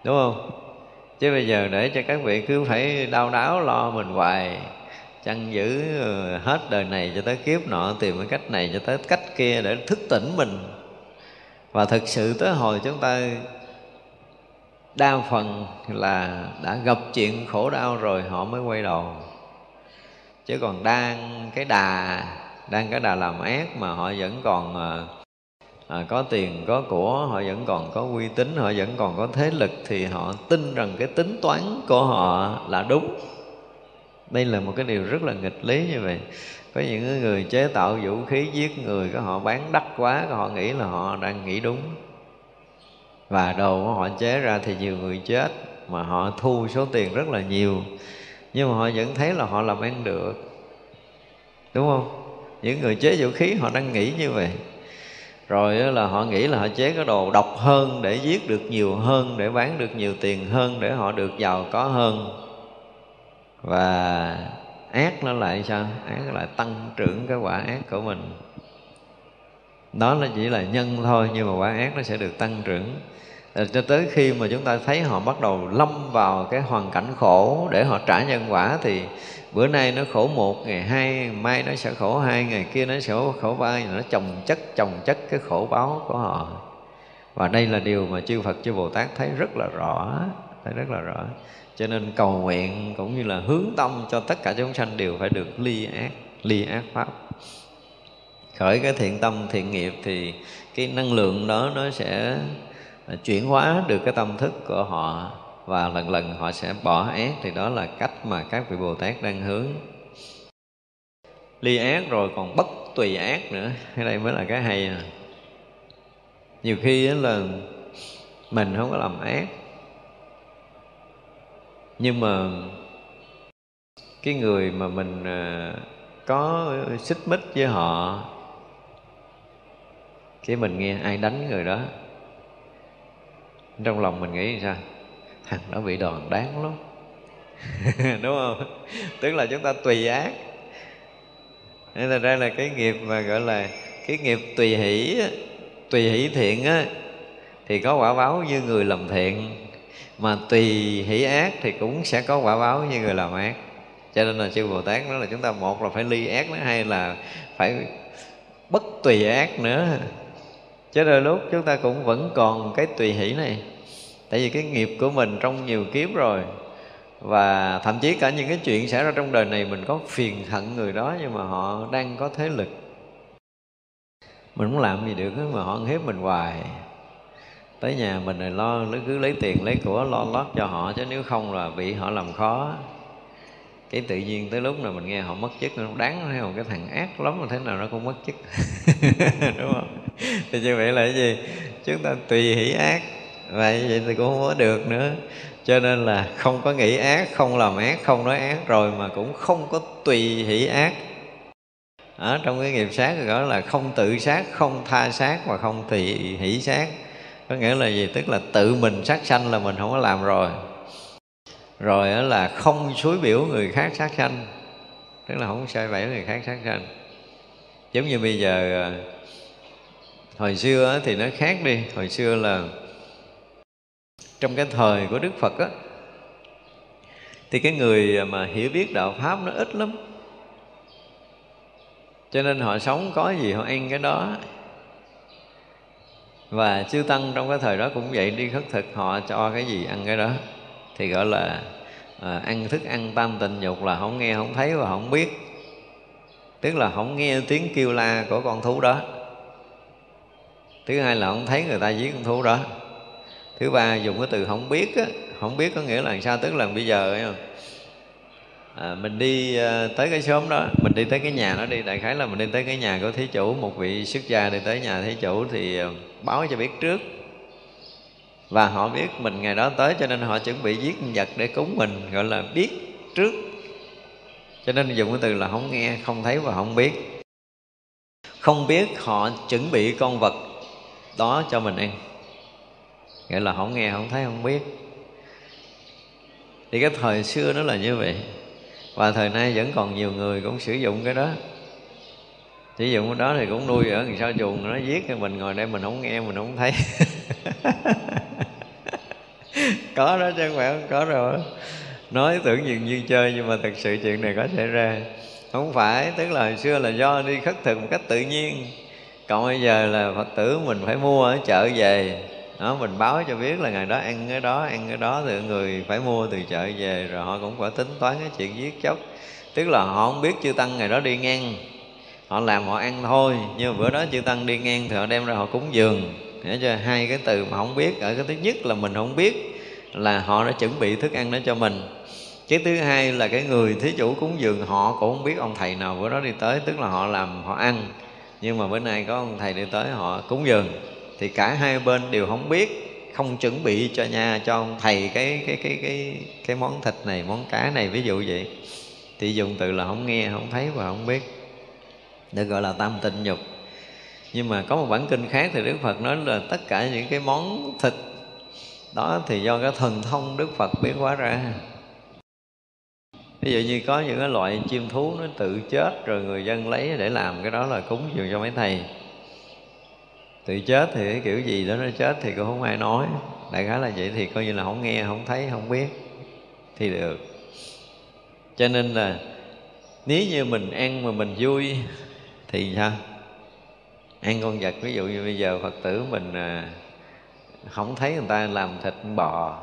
Đúng không? Chứ bây giờ để cho các vị cứ phải đau đáo lo mình hoài, chăn giữ ờ, hết đời này cho tới kiếp nọ, tìm cái cách này cho tới cách kia để thức tỉnh mình. Và thực sự tới hồi chúng ta đa phần là đã gặp chuyện khổ đau rồi, họ mới quay đầu. Chứ còn đang cái đà, đang cái đà làm ác mà họ vẫn còn ờ, à, có tiền có của họ vẫn còn có uy tín họ vẫn còn có thế lực thì họ tin rằng cái tính toán của họ là đúng. Đây là một cái điều rất là nghịch lý như vậy. Có những người chế tạo vũ khí giết người có họ bán đắt quá họ nghĩ là họ đang nghĩ đúng. Và đồ của họ chế ra thì nhiều người chết mà họ thu số tiền rất là nhiều. Nhưng mà họ vẫn thấy là họ làm ăn được. Đúng không? Những người chế vũ khí họ đang nghĩ như vậy rồi là họ nghĩ là họ chế cái đồ độc hơn để giết được nhiều hơn, để bán được nhiều tiền hơn, để họ được giàu có hơn. Và ác nó lại sao? Ác lại tăng trưởng cái quả ác của mình. Đó là chỉ là nhân thôi, nhưng mà quả ác nó sẽ được tăng trưởng. Ờ, cho tới khi mà chúng ta thấy họ bắt đầu lâm vào cái hoàn cảnh khổ để họ trả nhân quả thì bữa nay nó khổ một, ngày hai mai nó sẽ khổ hai, ngày kia nó sẽ khổ ba nó chồng chất chồng chất cái khổ báo của họ. Và đây là điều mà chư Phật, chư Bồ Tát thấy rất là rõ, thấy rất là rõ. Cho nên cầu nguyện cũng như là hướng tâm cho tất cả chúng sanh đều phải được ly ác ly ác pháp. Khởi cái thiện tâm, thiện nghiệp thì cái năng lượng đó nó sẽ À, chuyển hóa được cái tâm thức của họ và lần lần họ sẽ bỏ ác thì đó là cách mà các vị Bồ Tát đang hướng. Ly ác rồi còn bất tùy ác nữa. Cái đây mới là cái hay à. nhiều khi là mình không có làm ác. Nhưng mà cái người mà mình à, có xích mích với họ, cái mình nghe ai đánh người đó trong lòng mình nghĩ sao? Thằng đó bị đòn đáng lắm. Đúng không? Tức là chúng ta tùy ác. Nên là đây là cái nghiệp mà gọi là cái nghiệp tùy hỷ tùy hỷ thiện á, thì có quả báo như người làm thiện. Mà tùy hỷ ác thì cũng sẽ có quả báo như người làm ác. Cho nên là chư bồ tát nói là chúng ta, một là phải ly ác nữa hay là phải bất tùy ác nữa chứ đôi lúc chúng ta cũng vẫn còn cái tùy hỷ này. Tại vì cái nghiệp của mình trong nhiều kiếp rồi. Và thậm chí cả những cái chuyện xảy ra trong đời này mình có phiền hận người đó nhưng mà họ đang có thế lực. Mình không làm gì được mà họ hiếp mình hoài. Tới nhà mình rồi lo, cứ lấy tiền lấy của lo lót cho họ, chứ nếu không là bị họ làm khó cái tự nhiên tới lúc nào mình nghe họ mất chức nó đáng hay không? Cái thằng ác lắm mà thế nào nó cũng mất chức. Đúng không? Thì như vậy là cái gì? Chúng ta tùy hỷ ác. Vậy vậy thì cũng không có được nữa. Cho nên là không có nghĩ ác, không làm ác, không nói ác rồi mà cũng không có tùy hỷ ác. Ở trong cái nghiệp sát gọi là không tự sát, không tha sát và không tùy hỷ sát. Có nghĩa là gì? Tức là tự mình sát sanh là mình không có làm rồi rồi là không suối biểu người khác sát sanh. Tức là không sai bẫy người khác sát sanh. Giống như bây giờ à, hồi xưa thì nó khác đi. Hồi xưa là trong cái thời của đức phật á, thì cái người mà hiểu biết đạo pháp nó ít lắm. Cho nên họ sống có gì họ ăn cái đó. Và chư tăng trong cái thời đó cũng vậy, đi khất thực, họ cho cái gì ăn cái đó thì gọi là à, ăn thức ăn tam tình dục là không nghe không thấy và không biết. Tức là không nghe tiếng kêu la của con thú đó. Thứ hai là không thấy người ta giết con thú đó. Thứ ba dùng cái từ không biết á không biết có nghĩa là sao? Tức là bây giờ ấy? À, mình đi à, tới cái xóm đó mình đi tới cái nhà nó đi. Đại khái là mình đi tới cái nhà của thí chủ một vị xuất gia đi tới nhà thí chủ thì à, báo cho biết trước và họ biết mình ngày đó tới, cho nên họ chuẩn bị giết vật để cúng mình, gọi là biết trước. Cho nên dùng cái từ là không nghe, không thấy và không biết. Không biết họ chuẩn bị con vật đó cho mình ăn. Nghĩa là không nghe, không thấy, không biết. Thì cái thời xưa nó là như vậy. Và thời nay vẫn còn nhiều người cũng sử dụng cái đó sử dụng cái đó thì cũng nuôi ở thì sao chuồng nó giết thì mình ngồi đây mình không nghe mình không thấy. Có đó chứ không phải không có rồi nói tưởng dường như chơi nhưng mà thật sự chuyện này có xảy ra. Không phải tức là hồi xưa là do đi khất thực một cách tự nhiên. Còn bây giờ là phật tử mình phải mua ở chợ về. Đó, mình báo cho biết là ngày đó ăn cái đó ăn cái đó thì người phải mua từ chợ về rồi họ cũng phải tính toán cái chuyện giết chóc. Tức là họ không biết chư tăng ngày đó đi ngang họ làm họ ăn thôi nhưng mà bữa đó chư tăng đi ngang thì họ đem ra họ cúng dường. Để cho hai cái từ mà không biết, ở cái thứ nhất là mình không biết là họ đã chuẩn bị thức ăn đó cho mình. Cái thứ hai là cái người thí chủ cúng dường, họ cũng không biết ông thầy nào bữa đó đi tới, tức là họ làm họ ăn. Nhưng mà bữa nay có ông thầy đi tới họ cúng dường. Thì cả hai bên đều không biết, không chuẩn bị cho nhà, cho ông thầy cái cái cái cái cái món thịt này, món cá này, ví dụ vậy. Thì dùng từ là không nghe, không thấy và không biết được gọi là tam tịnh nhục. Nhưng mà có một bản kinh khác thì đức phật nói là tất cả những cái món thịt đó thì do cái thần thông đức phật biến hóa ra. Ví dụ như có những cái loại chim thú nó tự chết rồi người dân lấy để làm cái đó là cúng dường cho mấy thầy. Tự chết thì cái kiểu gì đó nó chết thì cũng không ai nói. Đại khái là vậy thì coi như là không nghe, không thấy, không biết thì được. Cho nên là nếu như mình ăn mà mình vui thì sao? Ăn con vật, ví dụ như bây giờ phật tử mình à, không thấy người ta làm thịt bò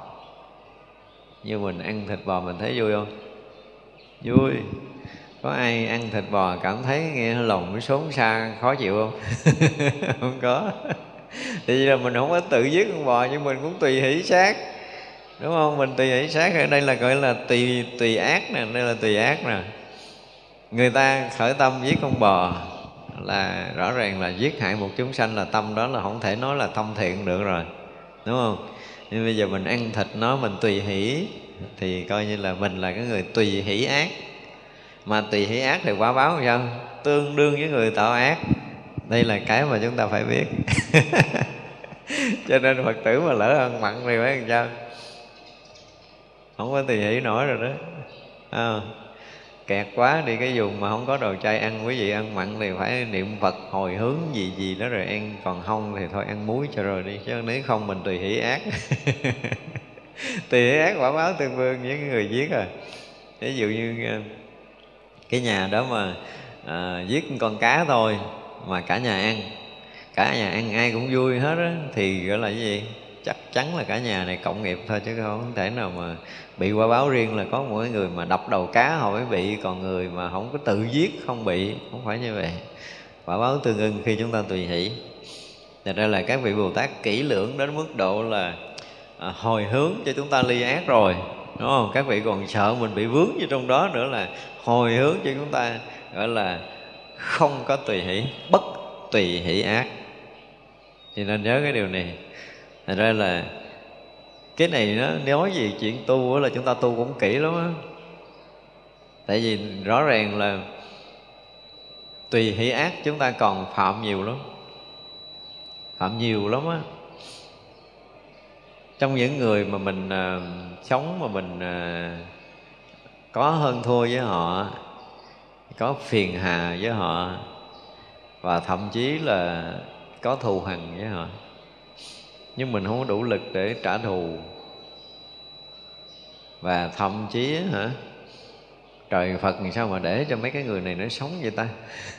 như mình ăn thịt bò mình thấy vui không? Vui. Có ai ăn thịt bò cảm thấy nghe lòng nó xốn xa, khó chịu không? Không có. Thì là mình không có tự giết con bò, nhưng mình cũng tùy hỷ sát đúng không? Mình tùy hỷ sát ở đây là gọi là tùy tùy ác nè, đây là tùy ác nè. Người ta khởi tâm giết con bò là rõ ràng là giết hại một chúng sanh là tâm đó là không thể nói là tâm thiện được rồi đúng không? Nhưng bây giờ mình ăn thịt nó mình tùy hỷ thì coi như là mình là cái người tùy hỷ ác. Mà tùy hỷ ác thì quả báo sao? Tương đương với người tạo ác. Đây là cái mà chúng ta phải biết. Cho nên phật tử mà lỡ ăn mặn thì phải làm sao? Không có tùy hỷ nổi rồi đó. À, kẹt quá đi cái vùng mà không có đồ chay ăn quý vị ăn mặn thì phải niệm phật hồi hướng gì gì đó rồi ăn còn không thì thôi ăn muối cho rồi đi chứ nếu không mình tùy hỷ ác. Tùy hỷ ác quả báo tương vương với người giết rồi ví dụ như ờ, cái nhà đó mà à, giết con cá thôi mà cả nhà ăn cả nhà ăn ai cũng vui hết á thì gọi là cái gì? Chắc chắn là cả nhà này cộng nghiệp thôi chứ không thể nào mà bị quả báo riêng là có mỗi người mà đập đầu cá họ mới bị còn người mà không có tự giết không bị không phải như vậy. Quả báo tương ưng khi chúng ta tùy hỷ. Thật ra là các vị Bồ Tát kỹ lưỡng đến mức độ là à, hồi hướng cho chúng ta ly ác rồi đúng không? Các vị còn sợ mình bị vướng vô trong đó nữa là hồi hướng cho chúng ta gọi là không có tùy hỷ bất tùy hỷ ác. Thì nên nhớ cái điều này thành ra là cái này nó nói gì chuyện tu là chúng ta tu cũng kỹ lắm á. Tại vì rõ ràng là tùy hỷ ác chúng ta còn phạm nhiều lắm. Phạm nhiều lắm á. Trong những người mà mình à, sống mà mình à, có hơn thua với họ có phiền hà với họ và thậm chí là có thù hằn với họ nhưng mình không có đủ lực để trả thù. Và thậm chí, hả? Trời, phật làm sao mà để cho mấy cái người này nó sống vậy ta?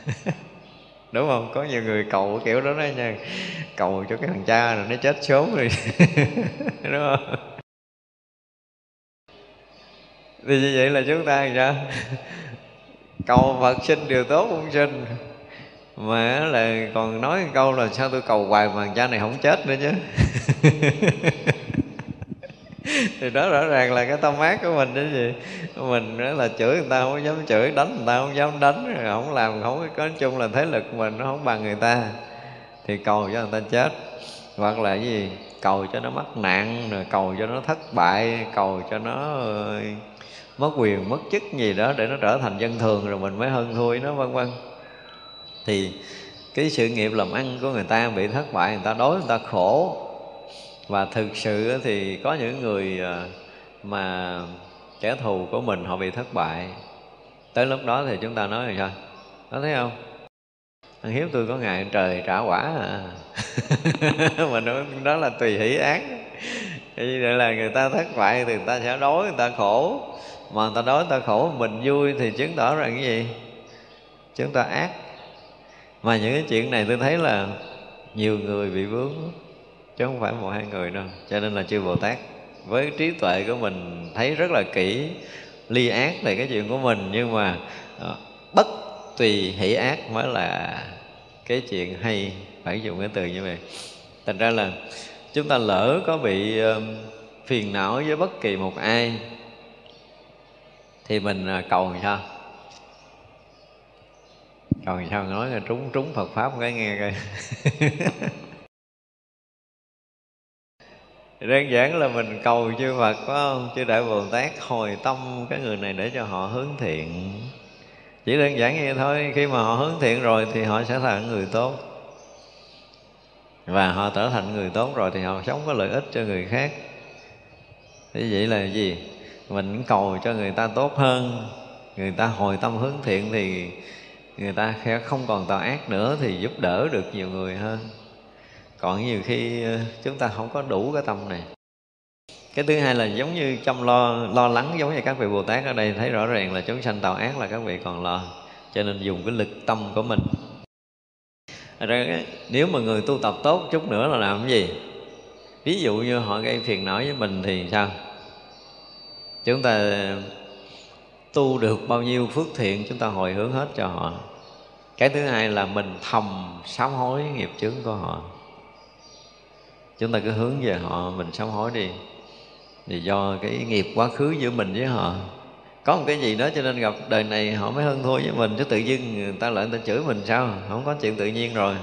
Đúng không? Có nhiều người cầu kiểu đó đó nha. Cầu cho cái thằng cha rồi nó chết sớm rồi. Đúng không? Thì như vậy là chúng ta làm sao? Cầu phật sinh điều tốt cũng sinh mà là còn nói câu là sao tôi cầu hoài mà cha này không chết nữa chứ? Thì đó rõ ràng là cái tâm ác của mình chứ gì mình đó là chửi người ta không dám chửi, đánh người ta không dám đánh không làm, không có nói chung là thế lực mình nó không bằng người ta, thì cầu cho người ta chết. Hoặc là cái gì? Cầu cho nó mắc nạn, rồi cầu cho nó thất bại, cầu cho nó ờ, mất quyền, mất chức gì đó để nó trở thành dân thường rồi mình mới hơn thui nó vân vân thì cái sự nghiệp làm ăn của người ta bị thất bại người ta đói, người ta khổ. Và thực sự thì có những người à, mà kẻ thù của mình họ bị thất bại. Tới lúc đó thì chúng ta nói là sao? Có thấy không? Thằng hiếu tôi có ngày trời trả quả à. Mà nói đó là tùy hỷ ác như vậy là người ta thất bại thì người ta sẽ đói, người ta khổ. Mà người ta đói, người ta khổ mình vui thì chứng tỏ rằng cái gì? Chúng ta ác mà những cái chuyện này tôi thấy là nhiều người bị vướng, chứ không phải một hai người đâu. Cho nên là chư bồ tát với trí tuệ của mình thấy rất là kỹ, ly ác về cái chuyện của mình, nhưng mà ờ, bất tùy hỷ ác mới là cái chuyện hay. Phải dùng cái từ như vậy. Thành ra là chúng ta lỡ có bị phiền não với bất kỳ một ai, thì mình ờ, cầu sao? Còn sao nói là trúng trúng Phật pháp cái nghe coi. Đơn giản là mình cầu chư Phật, phải không? Chư Đại Bồ Tát hồi tâm cái người này để cho họ hướng thiện. Chỉ đơn giản như vậy thôi, khi mà họ hướng thiện rồi thì họ sẽ là người tốt. Và họ trở thành người tốt rồi thì họ sống có lợi ích cho người khác. Thế vậy là gì? Mình cầu cho người ta tốt hơn, người ta hồi tâm hướng thiện thì người ta không còn tạo ác nữa thì giúp đỡ được nhiều người hơn. Còn nhiều khi ờ, chúng ta không có đủ cái tâm này. Cái thứ hai là giống như chăm lo lo lắng giống như các vị bồ tát ở đây, thấy rõ ràng là chúng sanh tạo ác là các vị còn lo, cho nên dùng cái lực tâm của mình. Ra nếu mà người tu tập tốt chút nữa là làm cái gì? Ví dụ như họ gây phiền não với mình thì sao? Chúng ta tu được bao nhiêu phước thiện, chúng ta hồi hướng hết cho họ cái thứ hai là mình thầm sám hối nghiệp chướng của họ. Chúng ta cứ hướng về họ, mình sám hối đi. Thì do cái nghiệp quá khứ giữa mình với họ. Có một cái gì đó cho nên gặp đời này họ mới hơn thua với mình, chứ tự dưng người ta lại người ta chửi mình sao? Không có chuyện tự nhiên rồi.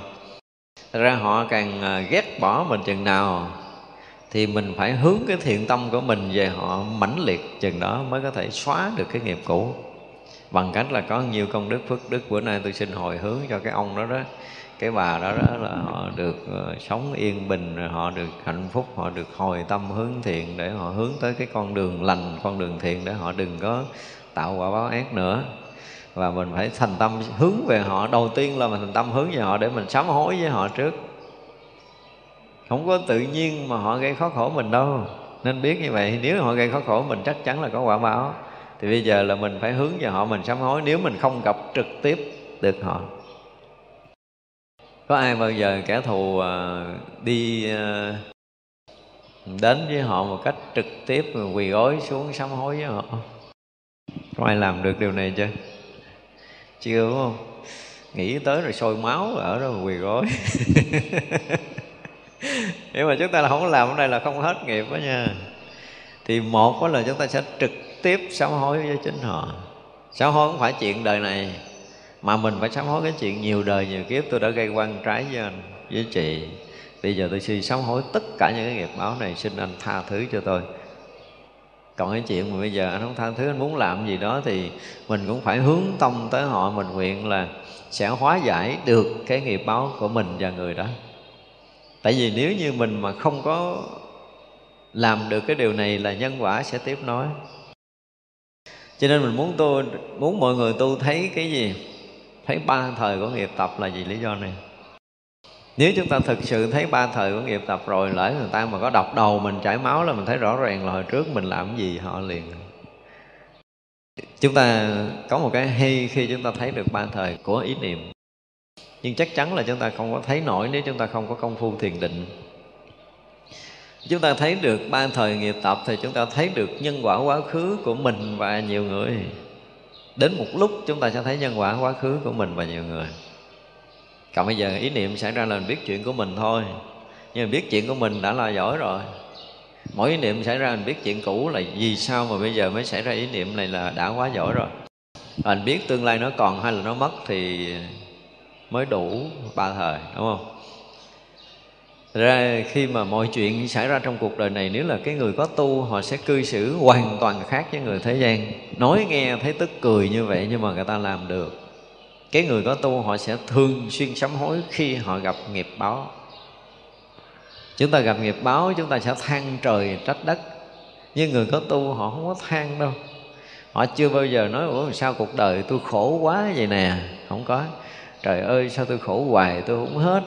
Thật ra họ càng à, ghét bỏ mình chừng nào thì mình phải hướng cái thiện tâm của mình về họ mãnh liệt chừng đó mới có thể xóa được cái nghiệp cũ bằng cách là có nhiều công đức phước đức, bữa nay tôi xin hồi hướng cho cái ông đó đó. Cái bà đó đó là họ được ờ, sống yên bình, rồi họ được hạnh phúc, họ được hồi tâm hướng thiện để họ hướng tới cái con đường lành, con đường thiện để họ đừng có tạo quả báo ác nữa. Và mình phải thành tâm hướng về họ, đầu tiên là mình thành tâm hướng về họ để mình sám hối với họ trước. Không có tự nhiên mà họ gây khó khổ mình đâu. Nên biết như vậy, nếu họ gây khó khổ mình chắc chắn là có quả báo thì bây giờ là mình phải hướng về họ, mình sám hối. Nếu mình không gặp trực tiếp được họ. Có ai bao giờ kẻ thù à, đi à, đến với họ một cách trực tiếp quỳ gối xuống sám hối với họ? Có ai làm được điều này chưa? Chưa, đúng không? Nghĩ tới rồi sôi máu ở đó quỳ gối. Nhưng mà chúng ta là không làm cái này là không hết nghiệp đó nha. Thì một đó là chúng ta sẽ trực tiếp sám hối với chính họ. Sám hối không phải chuyện đời này, mà mình phải sám hối cái chuyện nhiều đời, nhiều kiếp tôi đã gây quan trái với anh, với chị. Bây giờ tôi xin sám hối tất cả những cái nghiệp báo này, xin anh tha thứ cho tôi. Còn cái chuyện mà bây giờ anh không tha thứ, anh muốn làm gì đó thì mình cũng phải hướng tâm tới họ, mình nguyện là sẽ hóa giải được cái nghiệp báo của mình và người đó. Tại vì nếu như mình mà không có làm được cái điều này là nhân quả sẽ tiếp nối cho nên mình muốn tu muốn mọi người tu thấy cái gì? Thấy ba thời của nghiệp tập là gì? Lý do này. Nếu chúng ta thực sự thấy ba thời của nghiệp tập rồi, lỡ người ta mà có đọc đầu mình chảy máu là mình thấy rõ ràng là hồi trước mình làm gì, họ liền. Chúng ta có một cái hay khi chúng ta thấy được ba thời của ý niệm. Nhưng chắc chắn là chúng ta không có thấy nổi nếu chúng ta không có công phu thiền định chúng ta thấy được ba thời nghiệp tập thì chúng ta thấy được nhân quả quá khứ của mình và nhiều người. Đến một lúc chúng ta sẽ thấy nhân quả quá khứ của mình và nhiều người. Còn bây giờ ý niệm xảy ra là mình biết chuyện của mình thôi. Nhưng mà biết chuyện của mình đã là giỏi rồi. Mỗi ý niệm xảy ra, mình biết chuyện cũ là vì sao mà bây giờ mới xảy ra ý niệm này là đã quá giỏi rồi. Mình biết tương lai nó còn hay là nó mất thì mới đủ ba thời, đúng không? Ra khi mà mọi chuyện xảy ra trong cuộc đời này, nếu là cái người có tu, họ sẽ cư xử hoàn toàn khác với người thế gian. Nói nghe thấy tức cười như vậy nhưng mà người ta làm được. Cái người có tu, họ sẽ thường xuyên sám hối khi họ gặp nghiệp báo. Chúng ta gặp nghiệp báo, chúng ta sẽ than trời trách đất. Nhưng người có tu, họ không có than đâu. Họ chưa bao giờ nói, ủa, sao cuộc đời tôi khổ quá vậy nè? Không có. Trời ơi, sao tôi khổ hoài, tôi không hết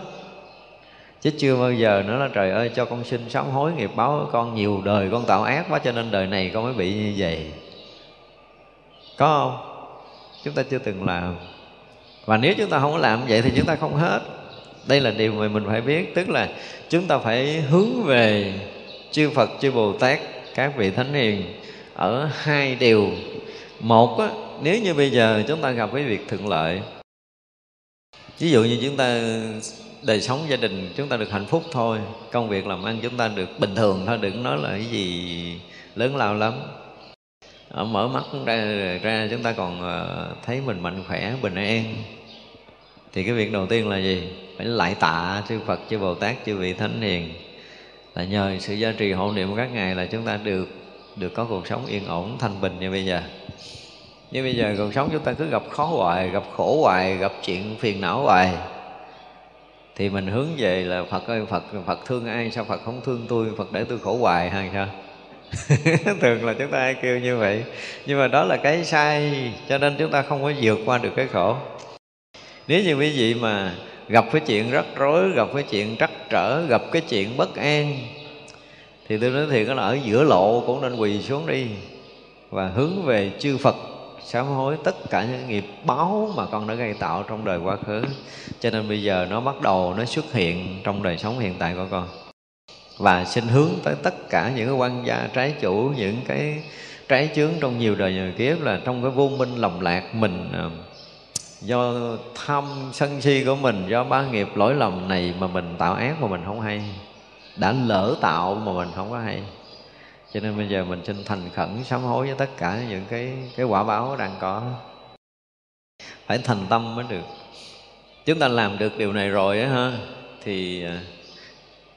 chứ chưa bao giờ nữa là trời ơi cho con xin sám hối nghiệp báo con nhiều đời con tạo ác quá cho nên đời này con mới bị như vậy. Có không? Chúng ta chưa từng làm. Và nếu chúng ta không có làm vậy thì chúng ta không hết. Đây là điều mà mình phải biết tức là chúng ta phải hướng về chư Phật chư Bồ Tát các vị thánh hiền ở hai điều. Một á, nếu như bây giờ chúng ta gặp cái việc thuận lợi ví dụ như chúng ta đời sống gia đình chúng ta được hạnh phúc thôi, công việc làm ăn chúng ta được bình thường thôi, đừng nói là cái gì lớn lao lắm. Ờ, mở mắt ra ra chúng ta còn ờ, thấy mình mạnh khỏe, bình an. Thì cái việc đầu tiên là gì? Phải lại tạ chư Phật, chư Bồ Tát, chư vị thánh hiền. Là nhờ sự gia trì hộ niệm các ngài là chúng ta được được có cuộc sống yên ổn, thanh bình như bây giờ. Như bây giờ cuộc sống chúng ta cứ gặp khó hoài, gặp khổ hoài, gặp chuyện phiền não hoài thì mình hướng về là Phật ơi, Phật Phật thương ai, sao Phật không thương tôi? Phật để tôi khổ hoài hay sao? Thường là chúng ta hay kêu như vậy. Nhưng mà đó là cái sai, cho nên chúng ta không có vượt qua được cái khổ. Nếu như quý vị mà gặp cái chuyện rắc rối, gặp cái chuyện trắc trở, gặp cái chuyện bất an, thì tôi nói thiệt là ở giữa lộ cũng nên quỳ xuống đi và hướng về chư Phật sám hối tất cả những nghiệp báo mà con đã gây tạo trong đời quá khứ. Cho nên bây giờ nó bắt đầu nó xuất hiện trong đời sống hiện tại của con. Và xin hướng tới tất cả những cái quan gia, trái chủ, những cái trái chướng trong nhiều đời, nhiều kiếp là trong cái vô minh lầm lạc mình à, do tham sân si của mình, do ba nghiệp lỗi lầm này mà mình tạo ác mà mình không hay, đã lỡ tạo mà mình không có hay cho nên bây giờ mình xin thành khẩn sám hối với tất cả những cái cái quả báo đang có. Phải thành tâm mới được. Chúng ta làm được điều này rồi á ha, thì à,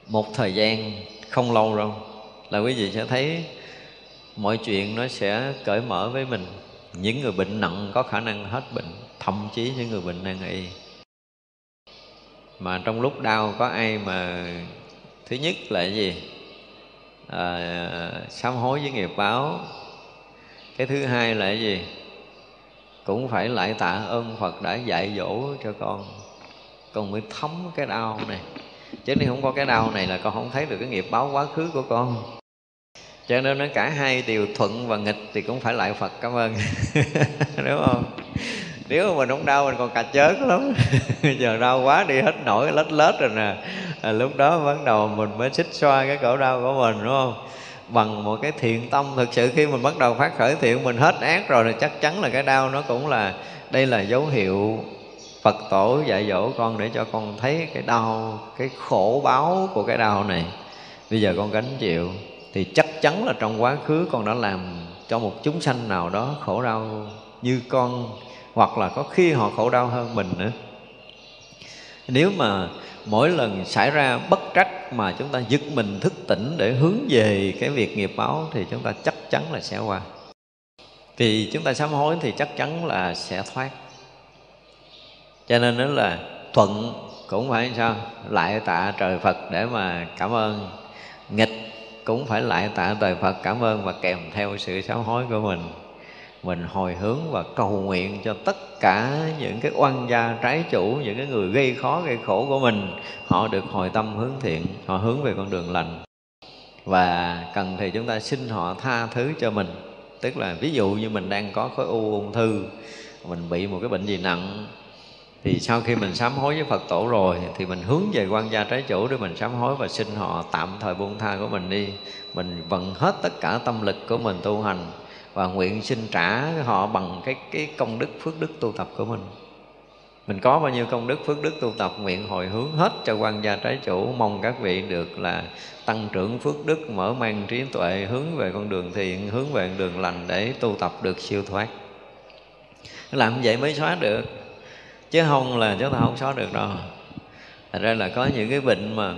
một thời gian không lâu đâu là quý vị sẽ thấy mọi chuyện nó sẽ cởi mở với mình. Những người bệnh nặng có khả năng hết bệnh, thậm chí những người bệnh nan y. Mà trong lúc đau có ai mà, thứ nhất là cái gì? À, sám hối với nghiệp báo. Cái thứ hai là cái gì? Cũng phải lại tạ ơn phật đã dạy dỗ cho con. Con mới thấm cái đau này. Chứ nếu không có cái đau này là con không thấy được cái nghiệp báo quá khứ của con. Cho nên nó cả hai điều thuận và nghịch thì cũng phải lại phật cảm ơn. Đúng không? Nếu mà mình không đau mình còn cà chớn lắm. Giờ đau quá đi hết nổi lết lết rồi nè. À, lúc đó bắt đầu mình mới xích xoa cái cổ đau của mình đúng không? Bằng một cái thiện tâm thực sự khi mình bắt đầu phát khởi thiện mình hết ác rồi thì chắc chắn là cái đau nó cũng là đây là dấu hiệu Phật tổ dạy dỗ con để cho con thấy cái đau cái khổ báo của cái đau này. Bây giờ con gánh chịu thì chắc chắn là trong quá khứ con đã làm cho một chúng sanh nào đó khổ đau như con hoặc là có khi họ khổ đau hơn mình nữa. Nếu mà mỗi lần xảy ra bất trắc mà chúng ta giật mình thức tỉnh để hướng về cái việc nghiệp báo thì chúng ta chắc chắn là sẽ qua. Thì chúng ta sám hối thì chắc chắn là sẽ thoát. Cho nên đó là thuận cũng phải sao? Lại tạ trời phật để mà cảm ơn. Nghịch cũng phải lại tạ trời Phật cảm ơn và kèm theo sự sám hối của mình mình hồi hướng và cầu nguyện cho tất cả những cái oan gia trái chủ, những cái người gây khó, gây khổ của mình. Họ được hồi tâm hướng thiện, họ hướng về con đường lành. Và cần thì chúng ta xin họ tha thứ cho mình. Tức là ví dụ như mình đang có khối u ung thư, mình bị một cái bệnh gì nặng, thì sau khi mình sám hối với Phật tổ rồi thì mình hướng về quan gia trái chủ để mình sám hối và xin họ tạm thời buông tha của mình đi. Mình vận hết tất cả tâm lực của mình tu hành và nguyện xin trả họ bằng cái cái công đức phước đức tu tập của mình. Mình có bao nhiêu công đức phước đức tu tập, nguyện hồi hướng hết cho quan gia trái chủ. Mong các vị được là tăng trưởng phước đức, mở mang trí tuệ, hướng về con đường thiện, hướng về con đường lành để tu tập được siêu thoát. Làm vậy mới xóa được. Chứ không là chúng ta không xóa được đâu. Thật ra là có những cái bệnh mà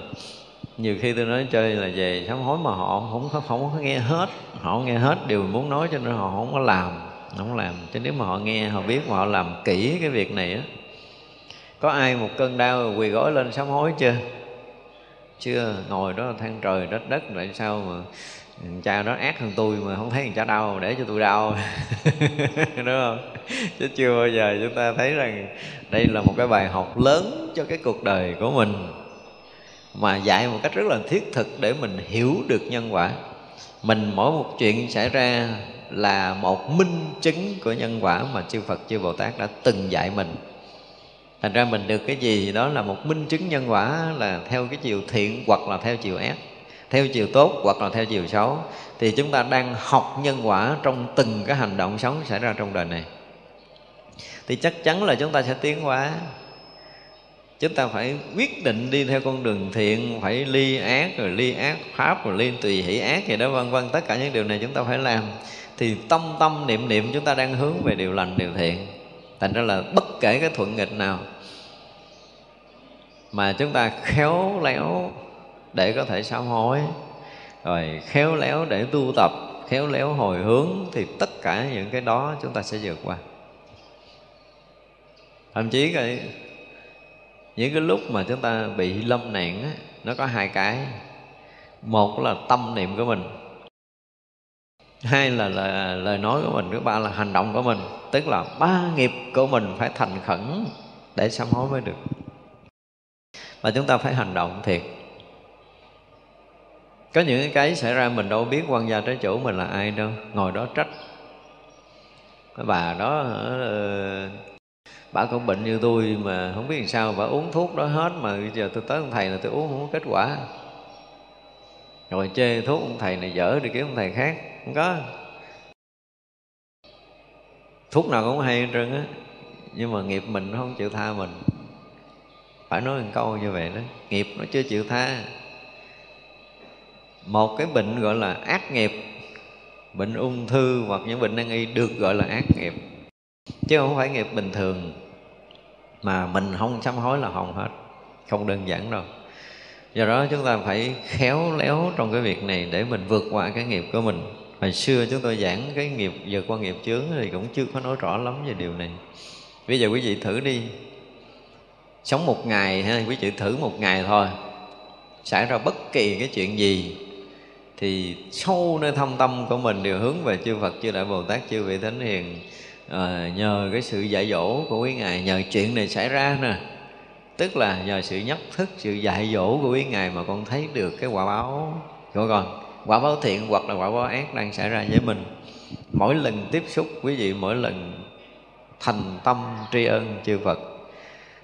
nhiều khi tôi nói chơi là về sám hối mà họ không có không có nghe hết. Họ không nghe hết điều mình muốn nói cho nên họ không có làm, không làm. Chứ nếu mà họ nghe, họ biết mà họ làm kỹ cái việc này á. Có ai một cơn đau quỳ gối lên sám hối chưa? Chưa. Ngồi đó than trời đất đất lại sao mà cha đó ác hơn tôi mà không thấy thằng cha đau? Để cho tôi đau. Đúng không? Chứ chưa bao giờ chúng ta thấy rằng đây là một cái bài học lớn cho cái cuộc đời của mình mà dạy một cách rất là thiết thực để mình hiểu được nhân quả. Mình mỗi một chuyện xảy ra là một minh chứng của nhân quả mà chư Phật, chư Bồ Tát đã từng dạy mình. Thành ra mình được cái gì đó là một minh chứng nhân quả, là theo cái chiều thiện hoặc là theo chiều ác, theo chiều tốt hoặc là theo chiều xấu. Thì chúng ta đang học nhân quả trong từng cái hành động sống xảy ra trong đời này. Thì chắc chắn là chúng ta sẽ tiến hóa chúng ta phải quyết định đi theo con đường thiện, phải ly ác, rồi ly ác pháp, rồi ly tùy hỷ ác gì đó, vân vân. Tất cả những điều này chúng ta phải làm. Thì tâm tâm, niệm niệm chúng ta đang hướng về điều lành, điều thiện. Thành ra là bất kể cái thuận nghịch nào mà chúng ta khéo léo để có thể sám hối, rồi khéo léo để tu tập, khéo léo hồi hướng, thì tất cả những cái đó chúng ta sẽ vượt qua. Thậm chí cái những cái lúc mà chúng ta bị lâm nạn á, nó có hai cái. Một là tâm niệm của mình. Hai là, là lời nói của mình thứ ba là hành động của mình. Tức là ba nghiệp của mình phải thành khẩn để sám hối mới được. Và chúng ta phải hành động thiệt. Có những cái xảy ra mình đâu biết quan gia trái chủ mình là ai đâu ngồi đó trách. Cái bà đó ờ, bà cũng bệnh như tôi mà không biết làm sao, bà uống thuốc đó hết mà bây giờ tôi tới ông thầy là tôi uống không có kết quả. Rồi chê thuốc ông thầy này dở đi kiếm ông thầy khác, không có. Thuốc nào cũng hay hết trơn á, nhưng mà nghiệp mình nó không chịu tha mình. Phải nói một câu như vậy đó, nghiệp nó chưa chịu tha. Một cái bệnh gọi là ác nghiệp, bệnh ung thư hoặc những bệnh nan y được gọi là ác nghiệp chứ không phải nghiệp bình thường. Mà mình không sám hối là hồng hết. Không đơn giản đâu. Do đó chúng ta phải khéo léo trong cái việc này để mình vượt qua cái nghiệp của mình. Hồi xưa chúng tôi giảng cái nghiệp, vượt qua nghiệp chướng thì cũng chưa có nói rõ lắm về điều này. Bây giờ quý vị thử đi. Sống một ngày ha, quý vị thử một ngày thôi. Xảy ra bất kỳ cái chuyện gì thì sâu nơi thâm tâm của mình đều hướng về chư Phật, chư Đại Bồ Tát, chư vị Thánh Hiền à, nhờ cái sự dạy dỗ của quý ngài nhờ chuyện này xảy ra nè. Tức là nhờ sự nhắc thức sự dạy dỗ của quý ngài mà con thấy được cái quả báo. Của con quả báo thiện hoặc là quả báo ác đang xảy ra với mình. Mỗi lần tiếp xúc quý vị mỗi lần thành tâm tri ân chư Phật.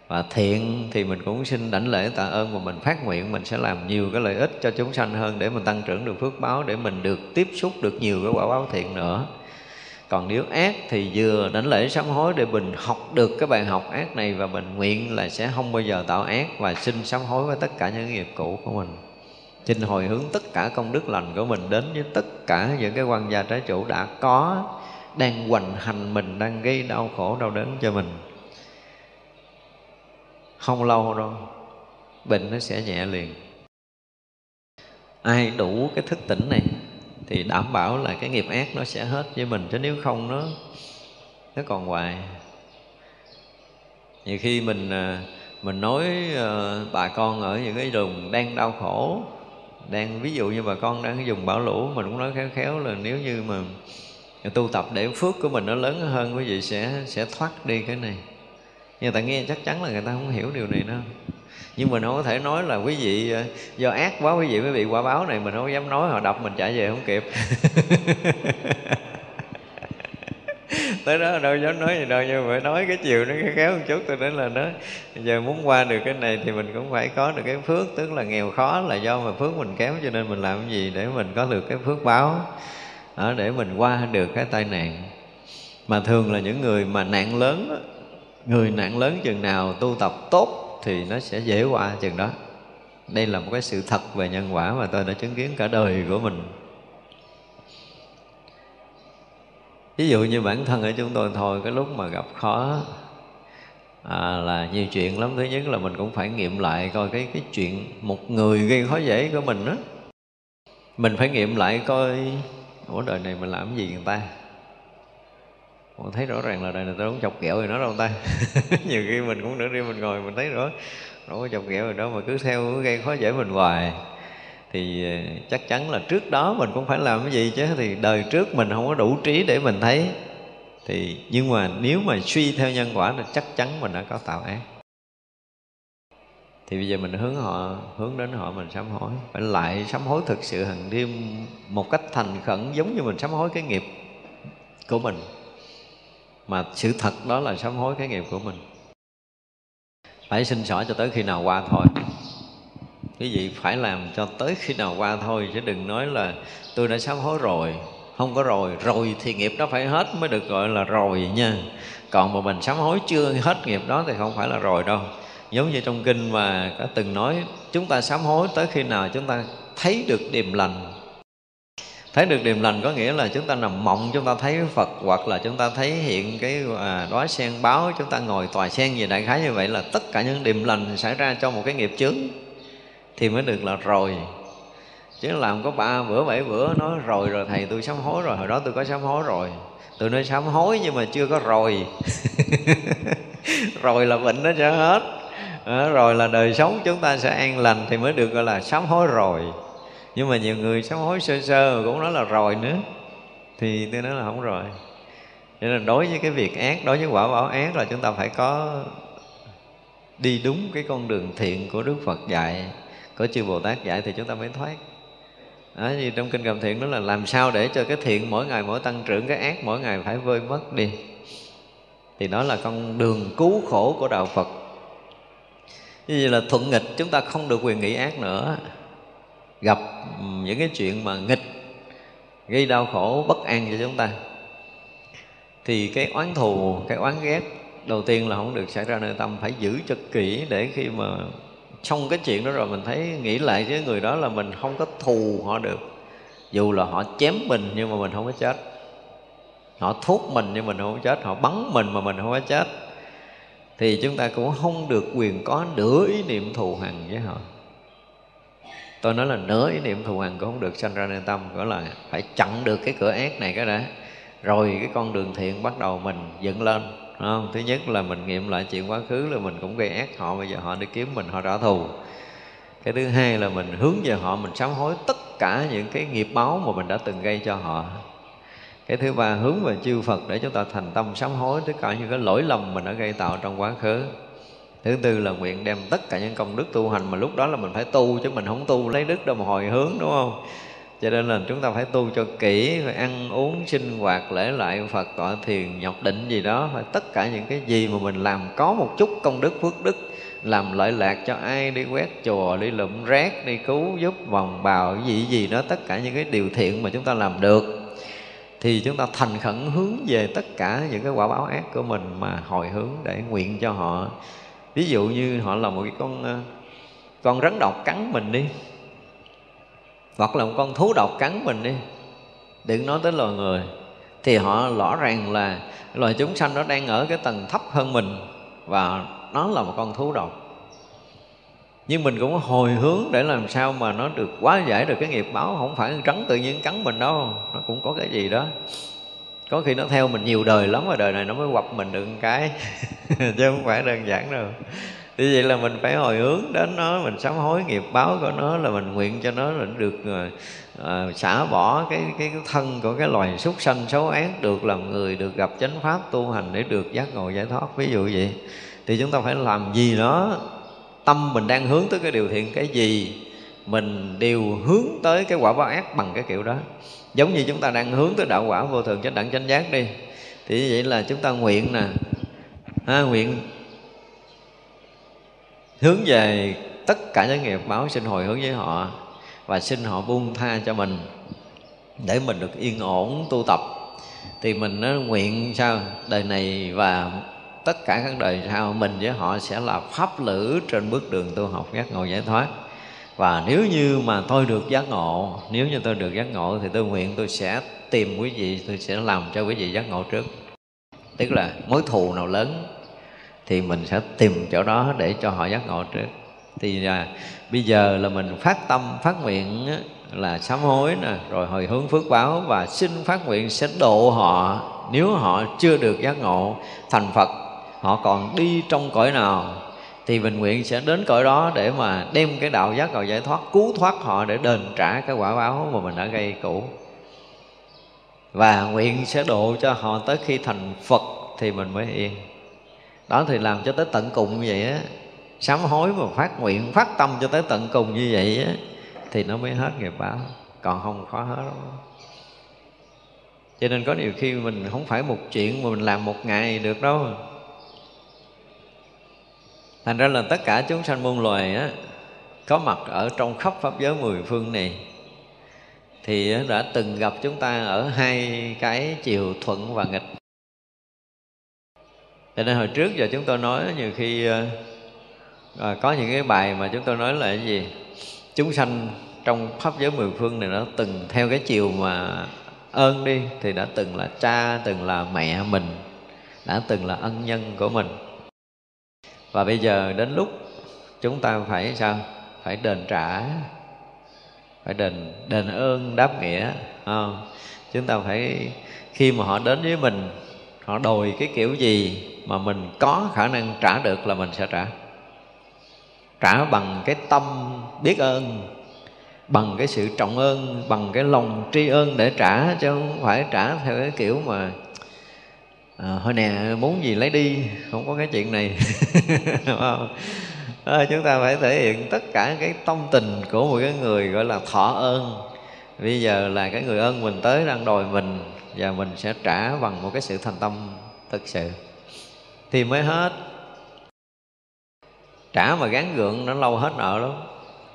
Và thiện thì mình cũng xin đảnh lễ tạ ơn và mình phát nguyện mình sẽ làm nhiều cái lợi ích cho chúng sanh hơn để mình tăng trưởng được phước báo để mình được tiếp xúc được nhiều cái quả báo thiện nữa còn nếu ác thì vừa đánh lễ sám hối để mình học được cái bài học ác này và mình nguyện là sẽ không bao giờ tạo ác và xin sám hối với tất cả những nghiệp cũ của mình. Xin hồi hướng tất cả công đức lành của mình đến với tất cả những cái quan gia trái chủ đã có, đang hoành hành mình, đang gây đau khổ, đau đớn cho mình. Không lâu đâu, bệnh nó sẽ nhẹ liền. Ai đủ cái thức tỉnh này? Thì đảm bảo là cái nghiệp ác nó sẽ hết với mình, chứ nếu không nó nó còn hoài. Nhiều khi mình à, mình nói à, bà con ở những cái vùng đang đau khổ, đang, ví dụ như bà con đang dùng bão lũ, mình cũng nói khéo khéo là nếu như mà tu tập để phước của mình nó lớn hơn, quý vị sẽ sẽ thoát đi cái này. Nhưng ta nghe chắc chắn là người ta không hiểu điều này đâu nhưng mình không có thể nói là quý vị ờ, do ác quá quý vị mới bị quả báo này mình không dám nói họ đập mình trả về không kịp. Tới đó đâu dám nói gì đâu nhưng mà phải nói cái chiều nó khéo một chút tôi nói là nó giờ muốn qua được cái này thì mình cũng phải có được cái phước tức là nghèo khó là do mà phước mình kém cho nên mình làm cái gì để mình có được cái phước báo đó, để mình qua được cái tai nạn. Mà thường là những người mà nạn lớn người nạn lớn chừng nào tu tập tốt thì nó sẽ dễ qua chừng đó. Đây là một cái sự thật về nhân quả mà tôi đã chứng kiến cả đời của mình. Ví dụ như bản thân ở chúng tôi thôi cái lúc mà gặp khó à, là nhiều chuyện lắm. Thứ nhất là mình cũng phải nghiệm lại coi cái cái chuyện một người gây khó dễ của mình đó mình phải nghiệm lại coi ủa đời này mình làm gì người ta? Ủa, thấy rõ ràng là đời này tôi không chọc ghẹo rồi nó đâu ta? Nhiều khi mình cũng nửa đêm mình ngồi mình thấy rõ đâu có chọc ghẹo rồi đó mà cứ theo gây khó dễ mình hoài. Thì ờ, chắc chắn là trước đó mình cũng phải làm cái gì chứ, thì đời trước mình không có đủ trí để mình thấy. Thì, nhưng mà nếu mà suy theo nhân quả thì chắc chắn mình đã có tạo ác. Thì bây giờ mình hướng họ, hướng đến họ mình sám hối. Phải lại sám hối thực sự hằng đêm một cách thành khẩn giống như mình sám hối cái nghiệp của mình mà sự thật đó là sám hối cái nghiệp của mình. Phải xin xỏ cho tới khi nào qua thôi. Quý vị phải làm cho tới khi nào qua thôi, chứ đừng nói là tôi đã sám hối rồi, không có rồi rồi thì nghiệp đó phải hết mới được gọi là rồi nha. Còn mà mình sám hối chưa hết nghiệp đó thì không phải là rồi đâu. Giống như trong kinh mà có từng nói, chúng ta sám hối tới khi nào chúng ta thấy được điềm lành thấy được điềm lành có nghĩa là chúng ta nằm mộng chúng ta thấy phật hoặc là chúng ta thấy hiện cái à, đóa sen báo chúng ta ngồi tòa sen gì đại khái như vậy là tất cả những điềm lành xảy ra trong một cái nghiệp chướng thì mới được là rồi. Chứ làm có ba bữa bảy bữa nói rồi rồi thầy tôi sám hối rồi hồi đó tôi có sám hối rồi. Tôi nói sám hối nhưng mà chưa có rồi. Rồi là bệnh nó sẽ hết. À, rồi là đời sống chúng ta sẽ an lành thì mới được gọi là sám hối rồi nhưng mà nhiều người sám hối sơ sơ cũng nói là rồi nữa. Thì tôi nói là không rồi. Cho nên đối với cái việc ác đối với quả báo ác là chúng ta phải có đi đúng cái con đường thiện của đức phật dạy có chư bồ tát dạy thì chúng ta mới thoát. Đó, như trong kinh cầm thiện đó là làm sao để cho cái thiện mỗi ngày mỗi tăng trưởng cái ác mỗi ngày phải vơi mất đi. Thì đó là con đường cứu khổ của đạo phật. Như vậy là thuận nghịch chúng ta không được quyền nghĩ ác nữa gặp ừ, những cái chuyện mà nghịch, gây đau khổ, bất an cho chúng ta. Thì cái oán thù, cái oán ghét, đầu tiên là không được xảy ra nơi tâm, phải giữ cho kỹ để khi mà xong cái chuyện đó rồi mình thấy, nghĩ lại với người đó là mình không có thù họ được. Dù là họ chém mình nhưng mà mình không có chết. Họ thuốc mình nhưng mình không có chết. Họ bắn mình mà mình không có chết. Thì chúng ta cũng không được quyền có nửa ý niệm thù hằn với họ tôi nói là nửa ý niệm thù hằn cũng không được, sanh ra nên tâm, gọi là phải chặn được cái cửa ác này cái đã. Rồi cái con đường thiện bắt đầu mình dựng lên không? thứ nhất là mình nghiệm lại chuyện quá khứ là mình cũng gây ác họ, bây giờ họ đi kiếm mình, họ trả thù. Cái thứ hai là mình hướng về họ, mình sám hối tất cả những cái nghiệp báo mà mình đã từng gây cho họ. Cái thứ ba, hướng về chư Phật để chúng ta thành tâm sám hối, tất cả những cái lỗi lầm mình đã gây tạo trong quá khứ thứ tư là nguyện đem tất cả những công đức tu hành mà lúc đó là mình phải tu chứ mình không tu lấy đức đâu mà hồi hướng, đúng không? Cho nên là chúng ta phải tu cho kỹ, phải ăn uống, sinh hoạt, lễ lại phật, tọa thiền, nhọc định gì đó. Phải tất cả những cái gì mà mình làm có một chút công đức, phước đức, làm lợi lạc cho ai đi quét chùa, đi lụm rác, đi cứu giúp vòng bào, gì gì đó, tất cả những cái điều thiện mà chúng ta làm được, thì chúng ta thành khẩn hướng về tất cả những cái quả báo ác của mình mà hồi hướng để nguyện cho họ ví dụ như họ là một cái con ờ, con rắn độc cắn mình đi. Hoặc là một con thú độc cắn mình đi. Đừng nói tới loài người. Thì họ rõ ràng là loài chúng sanh nó đang ở cái tầng thấp hơn mình và nó là một con thú độc. Nhưng mình cũng hồi hướng để làm sao mà nó được quá giải được cái nghiệp báo. Không phải rắn tự nhiên cắn mình đâu. Nó cũng có cái gì đó có khi nó theo mình nhiều đời lắm rồi đời này nó mới quặp mình được một cái. Chứ không phải đơn giản đâu. Thì vậy là mình phải hồi hướng đến nó mình sám hối nghiệp báo của nó là mình nguyện cho nó là được uh, xả bỏ cái cái thân của cái loài súc sanh xấu ác được làm người được gặp chánh pháp tu hành để được giác ngộ giải thoát. Ví dụ vậy. Thì chúng ta phải làm gì đó? Tâm mình đang hướng tới cái điều thiện cái gì mình đều hướng tới cái quả báo ác bằng cái kiểu đó giống như chúng ta đang hướng tới đạo quả vô thường chánh đẳng chánh giác đi. Thì như vậy là chúng ta nguyện nè. Ha, nguyện hướng về tất cả những nghiệp báo xin hồi hướng với họ và xin họ buông tha cho mình để mình được yên ổn tu tập. Thì mình nó nguyện sao? Đời này và tất cả các đời sau mình với họ sẽ là pháp lữ trên bước đường tu học giác ngộ giải thoát và nếu như mà tôi được giác ngộ, nếu như tôi được giác ngộ thì tôi nguyện tôi sẽ tìm quý vị, tôi sẽ làm cho quý vị giác ngộ trước. Tức là mối thù nào lớn thì mình sẽ tìm chỗ đó để cho họ giác ngộ trước. Thì là bây giờ là mình phát tâm, phát nguyện là sám hối nè, rồi hồi hướng phước báo và xin phát nguyện sẽ độ họ. Nếu họ chưa được giác ngộ thành phật, họ còn đi trong cõi nào thì mình nguyện sẽ đến cõi đó để mà đem cái đạo giác ngộ giải thoát, cứu thoát họ để đền trả cái quả báo mà mình đã gây cũ. Và nguyện sẽ độ cho họ tới khi thành phật thì mình mới yên. Đó thì làm cho tới tận cùng như vậy á. Sám hối và phát nguyện, phát tâm cho tới tận cùng như vậy á, thì nó mới hết nghiệp báo. Còn không khó hết đâu. Cho nên có nhiều khi mình không phải một chuyện mà mình làm một ngày được đâu thành ra là tất cả chúng sanh muôn loài á có mặt ở trong khắp pháp giới mười phương này thì đã từng gặp chúng ta ở hai cái chiều thuận và nghịch. Cho nên hồi trước giờ chúng tôi nói nhiều khi ờ, à, có những cái bài mà chúng tôi nói là cái gì? Chúng sanh trong pháp giới mười phương này nó từng theo cái chiều mà ơn đi thì đã từng là cha từng là mẹ mình đã từng là ân nhân của mình và bây giờ đến lúc chúng ta phải sao? Phải đền trả. Phải đền đền ơn đáp nghĩa không? chúng ta phải, khi mà họ đến với mình, họ đòi cái kiểu gì mà mình có khả năng trả được là mình sẽ trả. Trả bằng cái tâm biết ơn, bằng cái sự trọng ơn, bằng cái lòng tri ơn để trả, chứ không phải trả theo cái kiểu mà à, hồi nè muốn gì lấy đi không có cái chuyện này. Đúng không? À, chúng ta phải thể hiện tất cả cái tâm tình của một cái người gọi là thọ ơn. Bây giờ là cái người ơn mình tới đang đòi mình và mình sẽ trả bằng một cái sự thành tâm thực sự. Thì mới hết. Trả mà gắn gượng nó lâu hết nợ lắm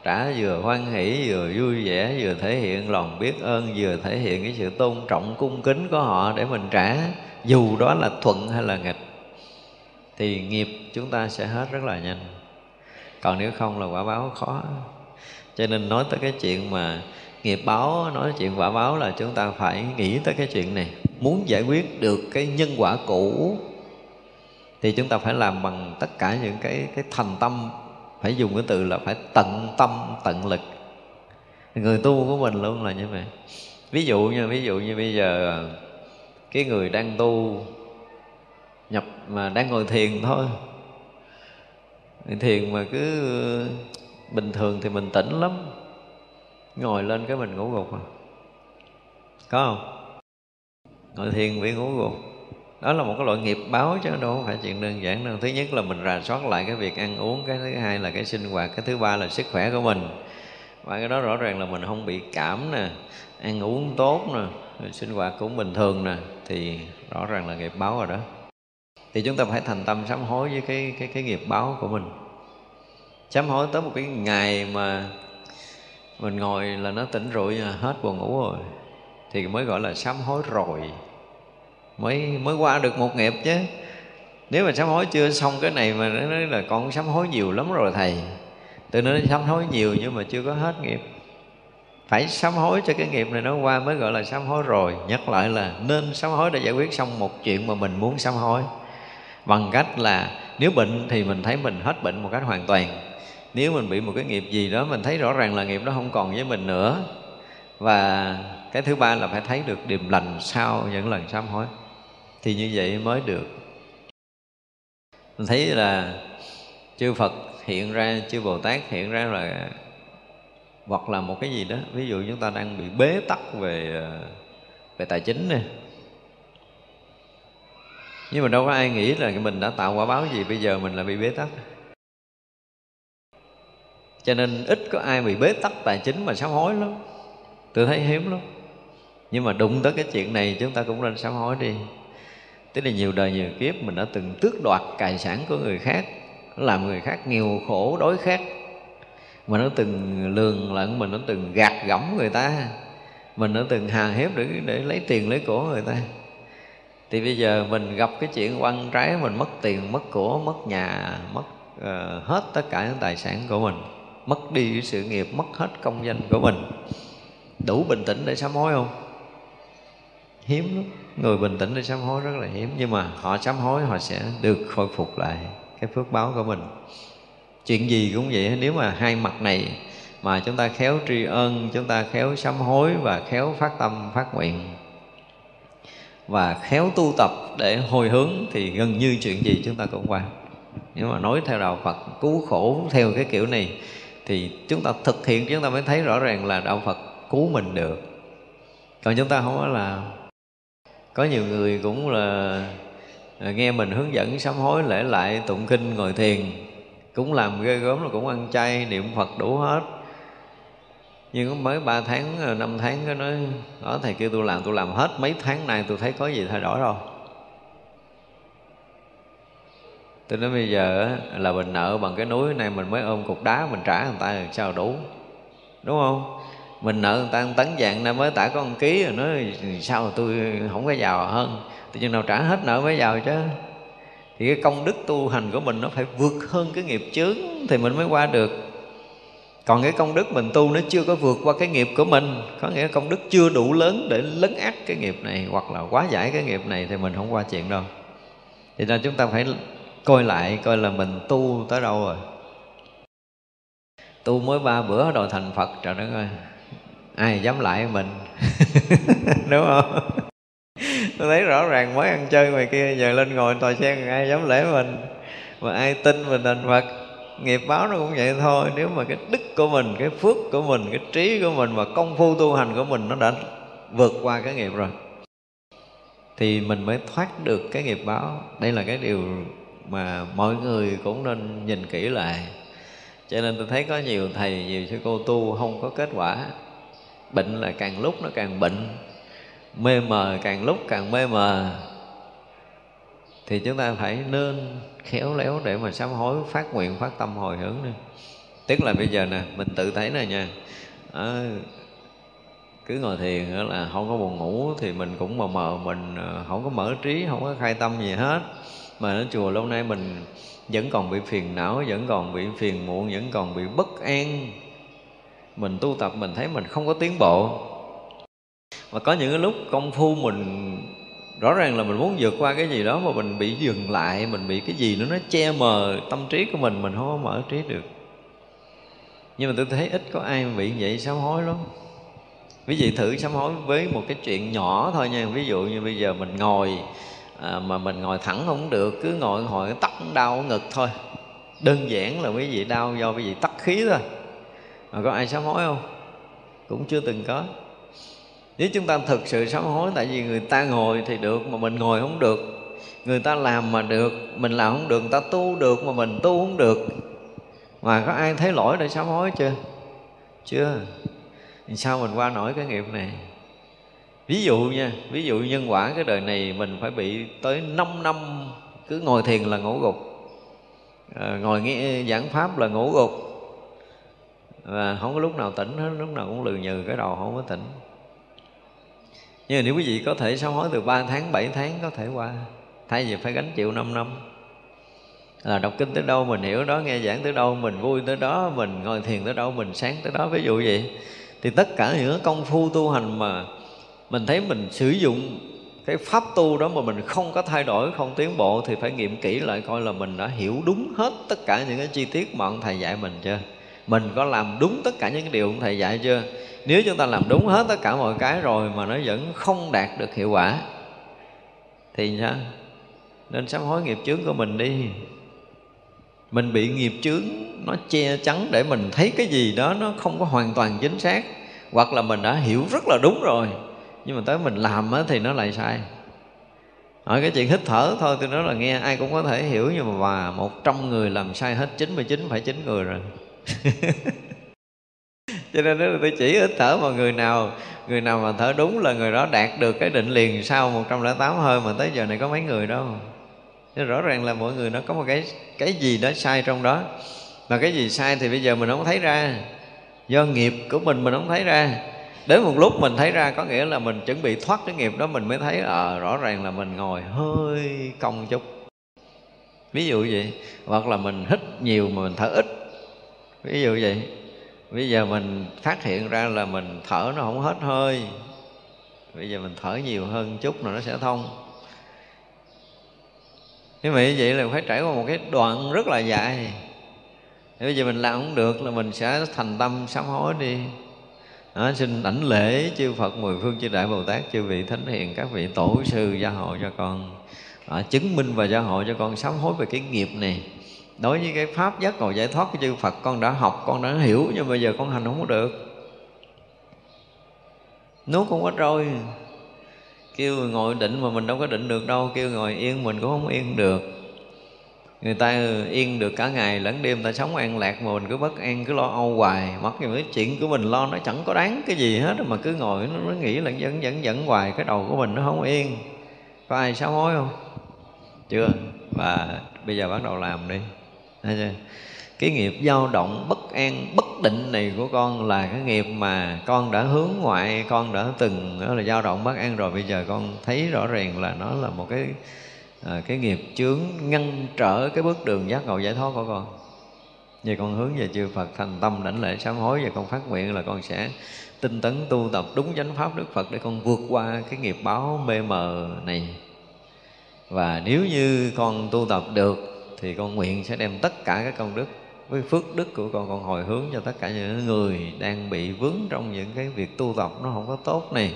trả vừa hoan hỷ, vừa vui vẻ, vừa thể hiện lòng biết ơn, vừa thể hiện cái sự tôn trọng, cung kính của họ để mình trả, dù đó là thuận hay là nghịch. Thì nghiệp chúng ta sẽ hết rất là nhanh. Còn nếu không là quả báo khó. Cho nên nói tới cái chuyện mà nghiệp báo, nói chuyện quả báo là chúng ta phải nghĩ tới cái chuyện này. Muốn giải quyết được cái nhân quả cũ, thì chúng ta phải làm bằng tất cả những cái cái thành tâm phải dùng cái từ là phải tận tâm, tận lực. Người tu của mình luôn là như vậy. Ví dụ như ví dụ như bây giờ à, cái người đang tu, nhập mà đang ngồi thiền thôi. Thiền mà cứ ừ, bình thường thì mình tỉnh lắm. Ngồi lên cái mình ngủ gục à. Có không? Ngồi thiền bị ngủ gục đó là một cái loại nghiệp báo chứ, đâu phải chuyện đơn giản đâu. Thứ nhất là mình rà soát lại cái việc ăn uống, cái thứ hai là cái sinh hoạt, cái thứ ba là sức khỏe của mình. Và cái đó rõ ràng là mình không bị cảm nè, ăn uống tốt nè sinh hoạt cũng bình thường nè, thì rõ ràng là nghiệp báo rồi đó. Thì chúng ta phải thành tâm sám hối với cái cái cái nghiệp báo của mình. Sám hối tới một cái ngày mà mình ngồi là nó tỉnh rượu hết buồn ngủ rồi, thì mới gọi là sám hối rồi mới mới qua được một nghiệp chứ. Nếu mà sám hối chưa xong cái này mà nó nói là con sám hối nhiều lắm rồi thầy. Tôi nói sám hối nhiều nhưng mà chưa có hết nghiệp. Phải sám hối cho cái nghiệp này nó qua mới gọi là sám hối rồi. Nhắc lại là nên sám hối để giải quyết xong một chuyện mà mình muốn sám hối. Bằng cách là nếu bệnh thì mình thấy mình hết bệnh một cách hoàn toàn. Nếu mình bị một cái nghiệp gì đó mình thấy rõ ràng là nghiệp đó không còn với mình nữa. Và cái thứ ba là phải thấy được điềm lành sau những lần sám hối thì như vậy mới được. Mình thấy là chư phật hiện ra, chư bồ tát hiện ra là hoặc là một cái gì đó. Ví dụ chúng ta đang bị bế tắc về ờ, về tài chính nè. Nhưng mà đâu có ai nghĩ là mình đã tạo quả báo gì, bây giờ mình lại bị bế tắc. Cho nên ít có ai bị bế tắc tài chính mà sám hối lắm. Tôi thấy hiếm lắm. Nhưng mà đụng tới cái chuyện này chúng ta cũng nên sám hối đi tức là nhiều đời nhiều kiếp mình đã từng tước đoạt tài sản của người khác làm người khác nghèo khổ đối khác mà nó từng lường lận mình nó từng gạt gẫm người ta. Mình đã từng hà hiếp để để lấy tiền lấy của người ta. Thì bây giờ mình gặp cái chuyện quăng trái mình mất tiền mất của mất nhà mất uh, hết tất cả những tài sản của mình. Mất đi sự nghiệp mất hết công danh của mình. Đủ bình tĩnh để sám hối không? Hiếm lắm người bình tĩnh để sám hối rất là hiếm, nhưng mà họ sám hối, họ sẽ được khôi phục lại cái phước báo của mình. Chuyện gì cũng vậy, nếu mà hai mặt này mà chúng ta khéo tri ân, chúng ta khéo sám hối và khéo phát tâm, phát nguyện và khéo tu tập để hồi hướng thì gần như chuyện gì chúng ta cũng qua. Nếu mà nói theo đạo Phật, cứu khổ theo cái kiểu này thì chúng ta thực hiện, chúng ta mới thấy rõ ràng là đạo Phật cứu mình được. Còn chúng ta không có là có nhiều người cũng là nghe mình hướng dẫn sám hối lễ lại tụng kinh ngồi thiền. Cũng làm ghê gớm là cũng ăn chay niệm Phật đủ hết. Nhưng mới 3 tháng, ờ, 5 tháng cái nói Đó thầy kêu tôi làm, tôi làm hết mấy tháng nay tôi thấy có gì thay đổi đâu. Tôi nói bây giờ là mình nợ bằng cái núi này mình mới ôm cục đá mình trả người ta làm sao đủ? Đúng không? Mình nợ người ta một tấn vàng, nay mới tả có một ký rồi nói, sao tôi không có giàu hơn? Tự nhiên nào trả hết nợ mới giàu chứ. Thì cái công đức tu hành của mình nó phải vượt hơn cái nghiệp chướng Thì mình mới qua được. Còn cái công đức mình tu nó chưa có vượt qua cái nghiệp của mình, có nghĩa công đức chưa đủ lớn để lấn át cái nghiệp này hoặc là quá giải cái nghiệp này thì mình không qua chuyện đâu. Thì nên chúng ta phải coi lại, coi là mình tu tới đâu rồi. Tu mới ba bữa đòi thành phật trời đất ơi ai dám lại mình? Đúng không? Tôi thấy rõ ràng mới ăn chơi ngoài kia, giờ lên ngồi tòa sen, ai dám lễ mình? Mà ai tin mình thành phật? Nghiệp báo nó cũng vậy thôi. Nếu mà cái đức của mình, cái phước của mình, cái trí của mình và công phu tu hành của mình nó đã vượt qua cái nghiệp rồi, thì mình mới thoát được cái nghiệp báo. Đây là cái điều mà mọi người cũng nên nhìn kỹ lại. Cho nên tôi thấy có nhiều thầy, nhiều sư cô tu không có kết quả bệnh là càng lúc nó càng bệnh. Mê mờ càng lúc càng mê mờ. Thì chúng ta phải nên khéo léo để mà sám hối phát nguyện phát tâm hồi hướng đi. Tức là bây giờ nè mình tự thấy nè nha. À, cứ ngồi thiền là không có buồn ngủ thì mình cũng mờ mờ mình ờ, không có mở trí không có khai tâm gì hết. Mà ở chùa lâu nay mình vẫn còn bị phiền não vẫn còn bị phiền muộn vẫn còn bị bất an mình tu tập mình thấy mình không có tiến bộ. Và có những cái lúc công phu mình rõ ràng là mình muốn vượt qua cái gì đó mà mình bị dừng lại mình bị cái gì nữa nó che mờ tâm trí của mình mình không có mở trí được. Nhưng mà tôi thấy ít có ai bị vậy sám hối lắm. Ví dụ thử sám hối với một cái chuyện nhỏ thôi nha. Ví dụ như bây giờ mình ngồi à, mà mình ngồi thẳng không được cứ ngồi hồi tắt đau ngực thôi. Đơn giản là quý vị đau do quý vị tắt khí thôi mà có ai sám hối không? Cũng chưa từng có. Nếu chúng ta thực sự sám hối tại vì người ta ngồi thì được mà mình ngồi không được. Người ta làm mà được mình làm không được người ta tu được mà mình tu không được. Mà có ai thấy lỗi để sám hối chưa? Chưa. Sao mình qua nổi cái nghiệp này? Ví dụ nha ví dụ nhân quả cái đời này mình phải bị tới 5 năm cứ ngồi thiền là ngủ gục. À, ngồi nghe giảng pháp là ngủ gục và không có lúc nào tỉnh hết, lúc nào cũng lừ nhừ cái đầu không có tỉnh. Nhưng mà nếu quý vị có thể sám hối từ 3 tháng 7 tháng có thể qua. Thay vì phải gánh chịu 5 năm. Là đọc kinh tới đâu mình hiểu đó, nghe giảng tới đâu mình vui tới đó, mình ngồi thiền tới đâu mình sáng tới đó, ví dụ vậy. Thì tất cả những công phu tu hành mà mình thấy mình sử dụng cái pháp tu đó mà mình không có thay đổi, không tiến bộ thì phải nghiệm kỹ lại coi là mình đã hiểu đúng hết tất cả những cái chi tiết mà ông thầy dạy mình chưa? Mình có làm đúng tất cả những điều ông thầy dạy chưa? Nếu chúng ta làm đúng hết tất cả mọi cái rồi mà nó vẫn không đạt được hiệu quả, thì sao? Nên sám hối nghiệp chướng của mình đi. Mình bị nghiệp chướng nó che chắn để mình thấy cái gì đó nó không có hoàn toàn chính xác, hoặc là mình đã hiểu rất là đúng rồi, nhưng mà tới mình làm thì nó lại sai. Hỏi cái chuyện hít thở thôi, tôi nói là nghe, ai cũng có thể hiểu, nhưng mà một trăm người làm sai hết 99 phải chín người rồi. cho nên đó là tôi chỉ ít thở mà người nào người nào mà thở đúng là người đó đạt được cái định liền sau 108 hơi mà tới giờ này có mấy người đâu. Thế rõ ràng là mọi người nó có một cái cái gì đó sai trong đó. Mà cái gì sai thì bây giờ mình không thấy ra. Do nghiệp của mình mình không thấy ra. Đến một lúc mình thấy ra có nghĩa là mình chuẩn bị thoát cái nghiệp đó mình mới thấy à, rõ ràng là mình ngồi hơi cong chút. Ví dụ vậy. Hoặc là mình hít nhiều mà mình thở ít ví dụ vậy. Bây giờ mình phát hiện ra là mình thở nó không hết hơi. Bây giờ mình thở nhiều hơn chút rồi nó sẽ thông. Thế như vậy là phải trải qua một cái đoạn rất là dài. Thì bây giờ mình làm không được là mình sẽ thành tâm sám hối đi. Đó, xin đảnh lễ chư Phật mười phương chư Đại Bồ Tát chư vị thánh hiền các vị tổ sư gia hộ cho con. Đó, chứng minh và gia hộ cho con sám hối về cái nghiệp này đối với cái pháp giác ngộ giải thoát của chư Phật con đã học con đã hiểu nhưng bây giờ con hành không có được. Nuốt không có trôi kêu ngồi định mà mình đâu có định được đâu kêu ngồi yên mình cũng không yên được. Người ta yên được cả ngày lẫn đêm ta sống an lạc mà mình cứ bất an cứ lo âu hoài. Mất dù cái chuyện của mình lo nó chẳng có đáng cái gì hết mà cứ ngồi nó, nó nghĩ là dẫn dẫn dẫn hoài cái đầu của mình nó không yên. Có ai sám hối không? Chưa. Và bây giờ bắt đầu làm đi cái nghiệp dao động bất an bất định này của con là cái nghiệp mà con đã hướng ngoại con đã từng đó là dao động bất an rồi. Bây giờ con thấy rõ ràng là nó là một cái à, cái nghiệp chướng ngăn trở cái bước đường giác ngộ giải thoát của con. Vậy con hướng về chư Phật thành tâm đảnh lễ sám hối và con phát nguyện là con sẽ tinh tấn tu tập đúng chánh pháp Đức Phật để con vượt qua cái nghiệp báo mê mờ này. Và nếu như con tu tập được thì con nguyện sẽ đem tất cả các công đức với phước đức của con con hồi hướng cho tất cả những người đang bị vướng trong những cái việc tu tập nó không có tốt này.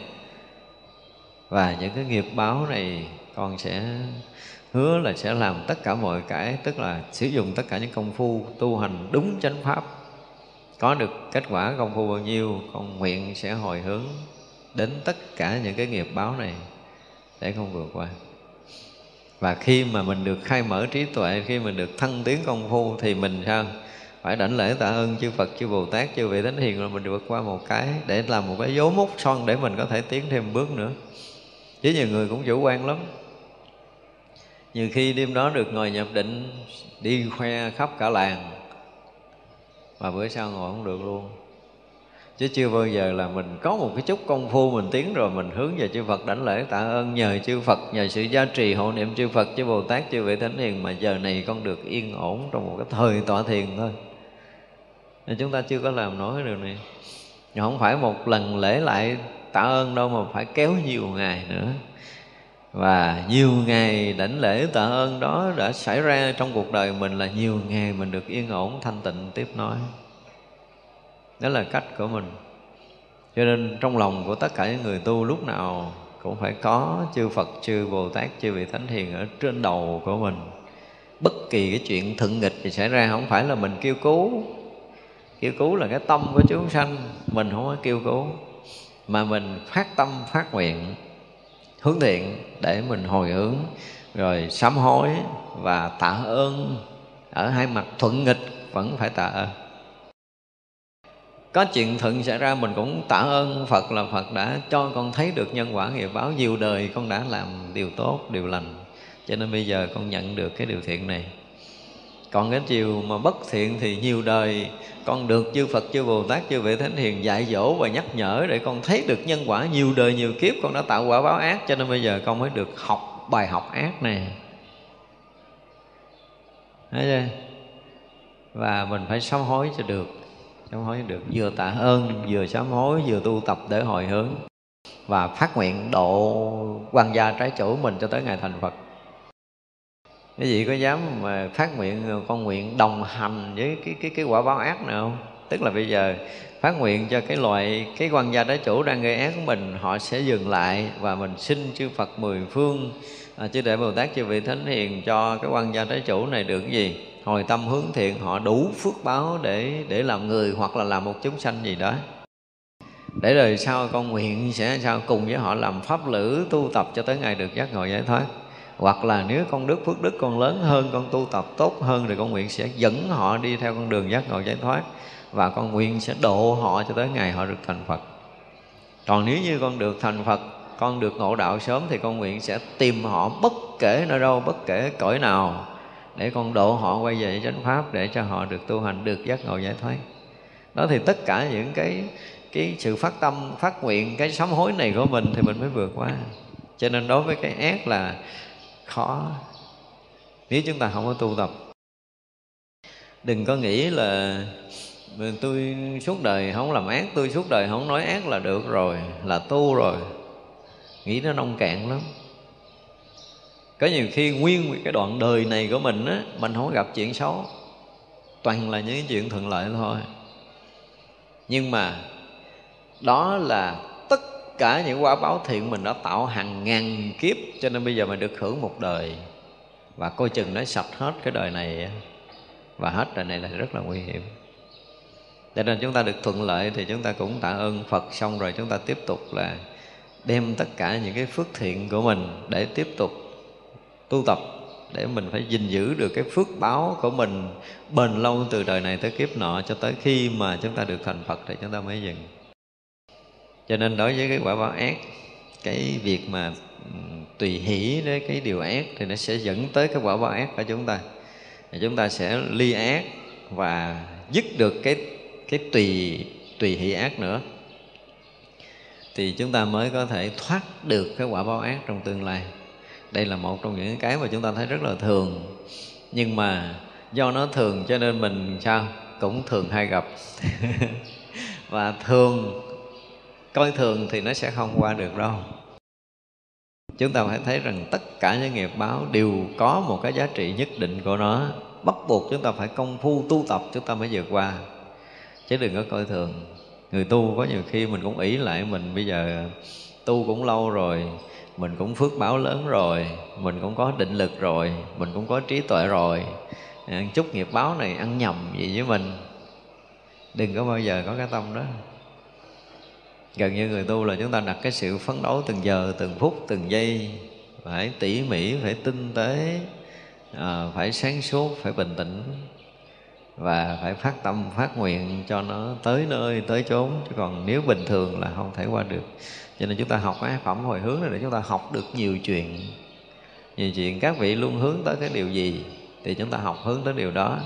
Và những cái nghiệp báo này con sẽ hứa là sẽ làm tất cả mọi cái, tức là sử dụng tất cả những công phu tu hành đúng chánh pháp. Có được kết quả công phu bao nhiêu, con nguyện sẽ hồi hướng đến tất cả những cái nghiệp báo này để không vượt qua và khi mà mình được khai mở trí tuệ, khi mình được thăng tiến công phu thì mình sao? Phải đảnh lễ tạ ơn chư Phật, chư Bồ Tát, chư vị thánh hiền rồi mình vượt qua một cái để làm một cái dấu mốc son để mình có thể tiến thêm bước nữa. Chứ nhiều người cũng chủ quan lắm. Nhiều khi đêm đó được ngồi nhập định, đi khoe khắp cả làng, mà bữa sau ngồi không được luôn chứ chưa bao giờ là mình có một cái chút công phu mình tiến rồi mình hướng về chư Phật đảnh lễ tạ ơn nhờ chư Phật, nhờ sự gia trì hộ niệm chư Phật, chư Bồ Tát, chư vị thánh hiền mà giờ này con được yên ổn trong một cái thời tọa thiền thôi. Nên chúng ta chưa có làm nổi cái điều này. Không phải một lần lễ lại tạ ơn đâu mà phải kéo nhiều ngày nữa. Và nhiều ngày đảnh lễ tạ ơn đó đã xảy ra trong cuộc đời mình là nhiều ngày mình được yên ổn, thanh tịnh, tiếp nói đó là cách của mình. Cho nên trong lòng của tất cả những người tu lúc nào cũng phải có chư Phật, chư Bồ Tát, chư vị Thánh Hiền ở trên đầu của mình. Bất kỳ cái chuyện thượng nghịch thì xảy ra không phải là mình kêu cứu. Kêu cứu là cái tâm của chúng sanh Mình không có kêu cứu. Mà mình phát tâm, phát nguyện Hướng thiện để mình hồi hướng Rồi sám hối và tạ ơn. Ở hai mặt thuận nghịch vẫn phải tạ ơn có chuyện thuận xảy ra, mình cũng tạ ơn Phật là Phật đã cho con thấy được nhân quả nghiệp báo nhiều đời, con đã làm điều tốt, điều lành. Cho nên bây giờ con nhận được cái điều thiện này. Còn cái chiều mà bất thiện thì nhiều đời, con được chư Phật, chư Bồ Tát, chư vị thánh hiền dạy dỗ và nhắc nhở để con thấy được nhân quả nhiều đời, nhiều kiếp con đã tạo quả báo ác. Cho nên bây giờ con mới được học bài học ác này. Thấy chưa? Và mình phải sám hối cho được sám hối được. Vừa tạ ơn vừa sám hối vừa tu tập để hồi hướng. Và phát nguyện độ quan gia trái chủ mình cho tới ngày thành Phật. Cái gì có dám mà phát nguyện con nguyện đồng hành với cái cái cái quả báo ác nào không? Tức là bây giờ phát nguyện cho cái loại cái quan gia trái chủ đang gây ác của mình họ sẽ dừng lại và mình xin chư Phật mười phương. À, chư đại Bồ Tát chư vị thánh hiền cho cái quan gia trái chủ này được cái gì? Hồi tâm hướng thiện, họ đủ phước báo để để làm người hoặc là làm một chúng sanh gì đó. Để đời sau con nguyện sẽ sao cùng với họ làm pháp lữ tu tập cho tới ngày được giác ngộ giải thoát. Hoặc là nếu con đức phước đức con lớn hơn, con tu tập tốt hơn thì con nguyện sẽ dẫn họ đi theo con đường giác ngộ giải thoát và con nguyện sẽ độ họ cho tới ngày họ được thành phật. Còn nếu như con được thành phật, con được ngộ đạo sớm thì con nguyện sẽ tìm họ bất kể nơi đâu, bất kể cõi nào để con độ họ quay về chánh pháp để cho họ được tu hành, được giác ngộ giải thoát. Đó thì tất cả những cái cái sự phát tâm, phát nguyện, cái sám hối này của mình thì mình mới vượt qua. Cho nên đối với cái ác là khó. Nếu chúng ta không có tu tập, đừng có nghĩ là tôi suốt đời không làm ác, tôi suốt đời không nói ác là được rồi, là tu rồi. Nghĩ nó nông cạn lắm có nhiều khi nguyên cái đoạn đời này của mình á, mình không gặp chuyện xấu. Toàn là những chuyện thuận lợi thôi. Nhưng mà đó là tất cả những quả báo thiện mình đã tạo hàng ngàn kiếp, cho nên bây giờ mình được hưởng một đời. Và coi chừng nó sạch hết cái đời này và hết đời này là rất là nguy hiểm. Cho nên chúng ta được thuận lợi thì chúng ta cũng tạ ơn Phật. Xong rồi chúng ta tiếp tục là đem tất cả những cái phước thiện của mình để tiếp tục tu tập để mình phải gìn giữ được cái phước báo của mình bền lâu từ đời này tới kiếp nọ cho tới khi mà chúng ta được thành Phật thì chúng ta mới dừng. Cho nên đối với cái quả báo ác, cái việc mà tùy hỷ đến cái điều ác thì nó sẽ dẫn tới cái quả báo ác của chúng ta. Thì chúng ta sẽ ly ác và dứt được cái cái tùy tùy hỷ ác nữa. Thì chúng ta mới có thể thoát được cái quả báo ác trong tương lai đây là một trong những cái mà chúng ta thấy rất là thường. Nhưng mà do nó thường cho nên mình sao? Cũng thường hay gặp. Và thường, coi thường thì nó sẽ không qua được đâu. Chúng ta phải thấy rằng tất cả những nghiệp báo đều có một cái giá trị nhất định của nó. Bắt buộc chúng ta phải công phu tu tập chúng ta mới vượt qua. Chứ đừng có coi thường. Người tu có nhiều khi mình cũng ý lại mình. Bây giờ tu cũng lâu rồi mình cũng phước báo lớn rồi mình cũng có định lực rồi mình cũng có trí tuệ rồi. À, chút nghiệp báo này ăn nhầm gì với mình. Đừng có bao giờ có cái tâm đó. Gần như người tu là chúng ta đặt cái sự phấn đấu từng giờ từng phút từng giây. Phải tỉ mỉ phải tinh tế à, phải sáng suốt phải bình tĩnh và phải phát tâm, phát nguyện cho nó tới nơi, tới chốn. Chứ còn nếu bình thường là không thể qua được. Cho nên chúng ta học cái phẩm hồi hướng này để chúng ta học được nhiều chuyện. Nhiều chuyện các vị luôn hướng tới cái điều gì thì chúng ta học hướng tới điều đó.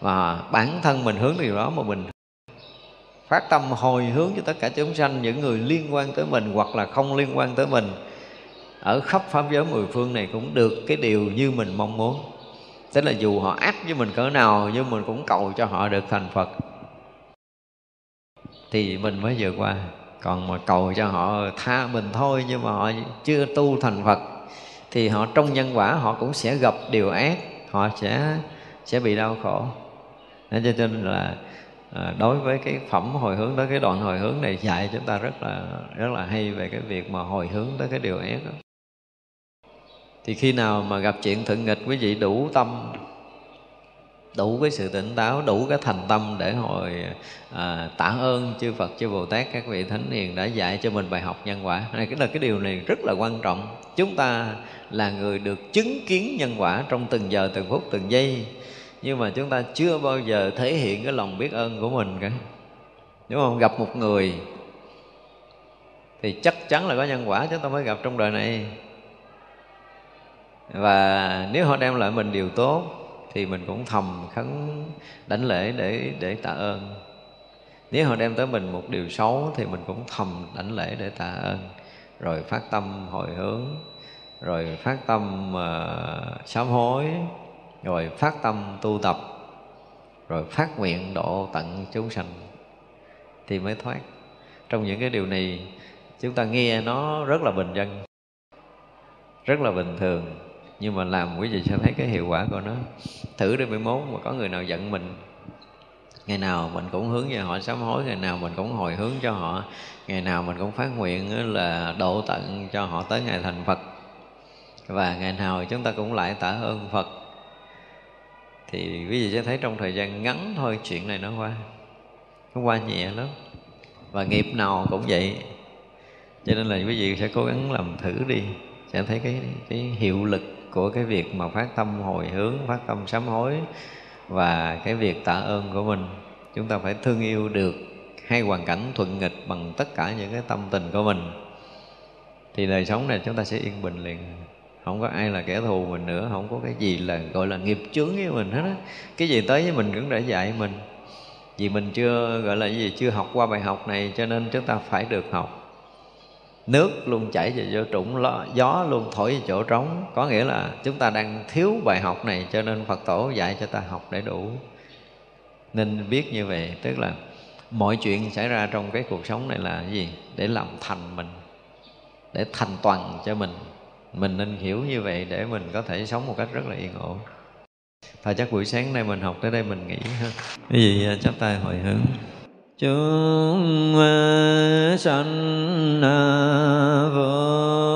Và bản thân mình hướng điều đó mà mình phát tâm hồi hướng cho tất cả chúng sanh, những người liên quan tới mình hoặc là không liên quan tới mình, ở khắp pháp giới mười phương này cũng được cái điều như mình mong muốn tức là dù họ ác với mình cỡ nào nhưng mình cũng cầu cho họ được thành phật. Thì mình mới vượt qua. Còn mà cầu cho họ tha mình thôi nhưng mà họ chưa tu thành phật thì họ trong nhân quả họ cũng sẽ gặp điều ác họ sẽ sẽ bị đau khổ. Nên cho nên là à, đối với cái phẩm hồi hướng tới cái đoạn hồi hướng này dạy chúng ta rất là rất là hay về cái việc mà hồi hướng tới cái điều ác đó thì khi nào mà gặp chuyện thuận nghịch quý vị đủ tâm đủ cái sự tỉnh táo đủ cái thành tâm để hồi à, tạ ơn chư Phật chư Bồ Tát các vị thánh hiền đã dạy cho mình bài học nhân quả. Này cái là cái điều này rất là quan trọng. Chúng ta là người được chứng kiến nhân quả trong từng giờ từng phút từng giây. Nhưng mà chúng ta chưa bao giờ thể hiện cái lòng biết ơn của mình cả. Đúng không? Gặp một người thì chắc chắn là có nhân quả chúng ta mới gặp trong đời này và nếu họ đem lại mình điều tốt thì mình cũng thầm khấn đảnh lễ để để tạ ơn. Nếu họ đem tới mình một điều xấu thì mình cũng thầm đảnh lễ để tạ ơn. Rồi phát tâm hồi hướng rồi phát tâm uh, sám hối rồi phát tâm tu tập rồi phát nguyện độ tận chúng sanh thì mới thoát. Trong những cái điều này chúng ta nghe nó rất là bình dân rất là bình thường nhưng mà làm quý vị sẽ thấy cái hiệu quả của nó. Thử đi mấy mốt mà có người nào giận mình, ngày nào mình cũng hướng về họ sám hối, ngày nào mình cũng hồi hướng cho họ, ngày nào mình cũng phát nguyện là độ tận cho họ tới ngày thành phật. Và ngày nào chúng ta cũng lại tạ ơn phật. Thì quý vị sẽ thấy trong thời gian ngắn thôi, chuyện này nó qua nó qua nhẹ lắm. Và nghiệp nào cũng vậy. Cho nên là quý vị sẽ cố gắng làm thử đi, sẽ thấy cái cái hiệu lực của cái việc mà phát tâm hồi hướng, phát tâm sám hối và cái việc tạ ơn của mình. Chúng ta phải thương yêu được hai hoàn cảnh thuận nghịch bằng tất cả những cái tâm tình của mình. Thì đời sống này chúng ta sẽ yên bình liền. Không có ai là kẻ thù mình nữa, không có cái gì là, gọi là nghiệp chướng với mình hết á. Cái gì tới với mình cũng đã dạy mình. Vì mình chưa, gọi là gì, chưa học qua bài học này cho nên chúng ta phải được học nước luôn chảy về chỗ trũng gió luôn thổi về chỗ trống. Có nghĩa là chúng ta đang thiếu bài học này, cho nên phật tổ dạy cho ta học để đủ. Nên biết như vậy, tức là mọi chuyện xảy ra trong cái cuộc sống này là gì? Để làm thành mình, để thành toàn cho mình. Mình nên hiểu như vậy để mình có thể sống một cách rất là yên ổn. Thôi chắc buổi sáng nay mình học tới đây mình nghỉ ha. Cái gì à, chắp tay hồi hướng chúng sanh vô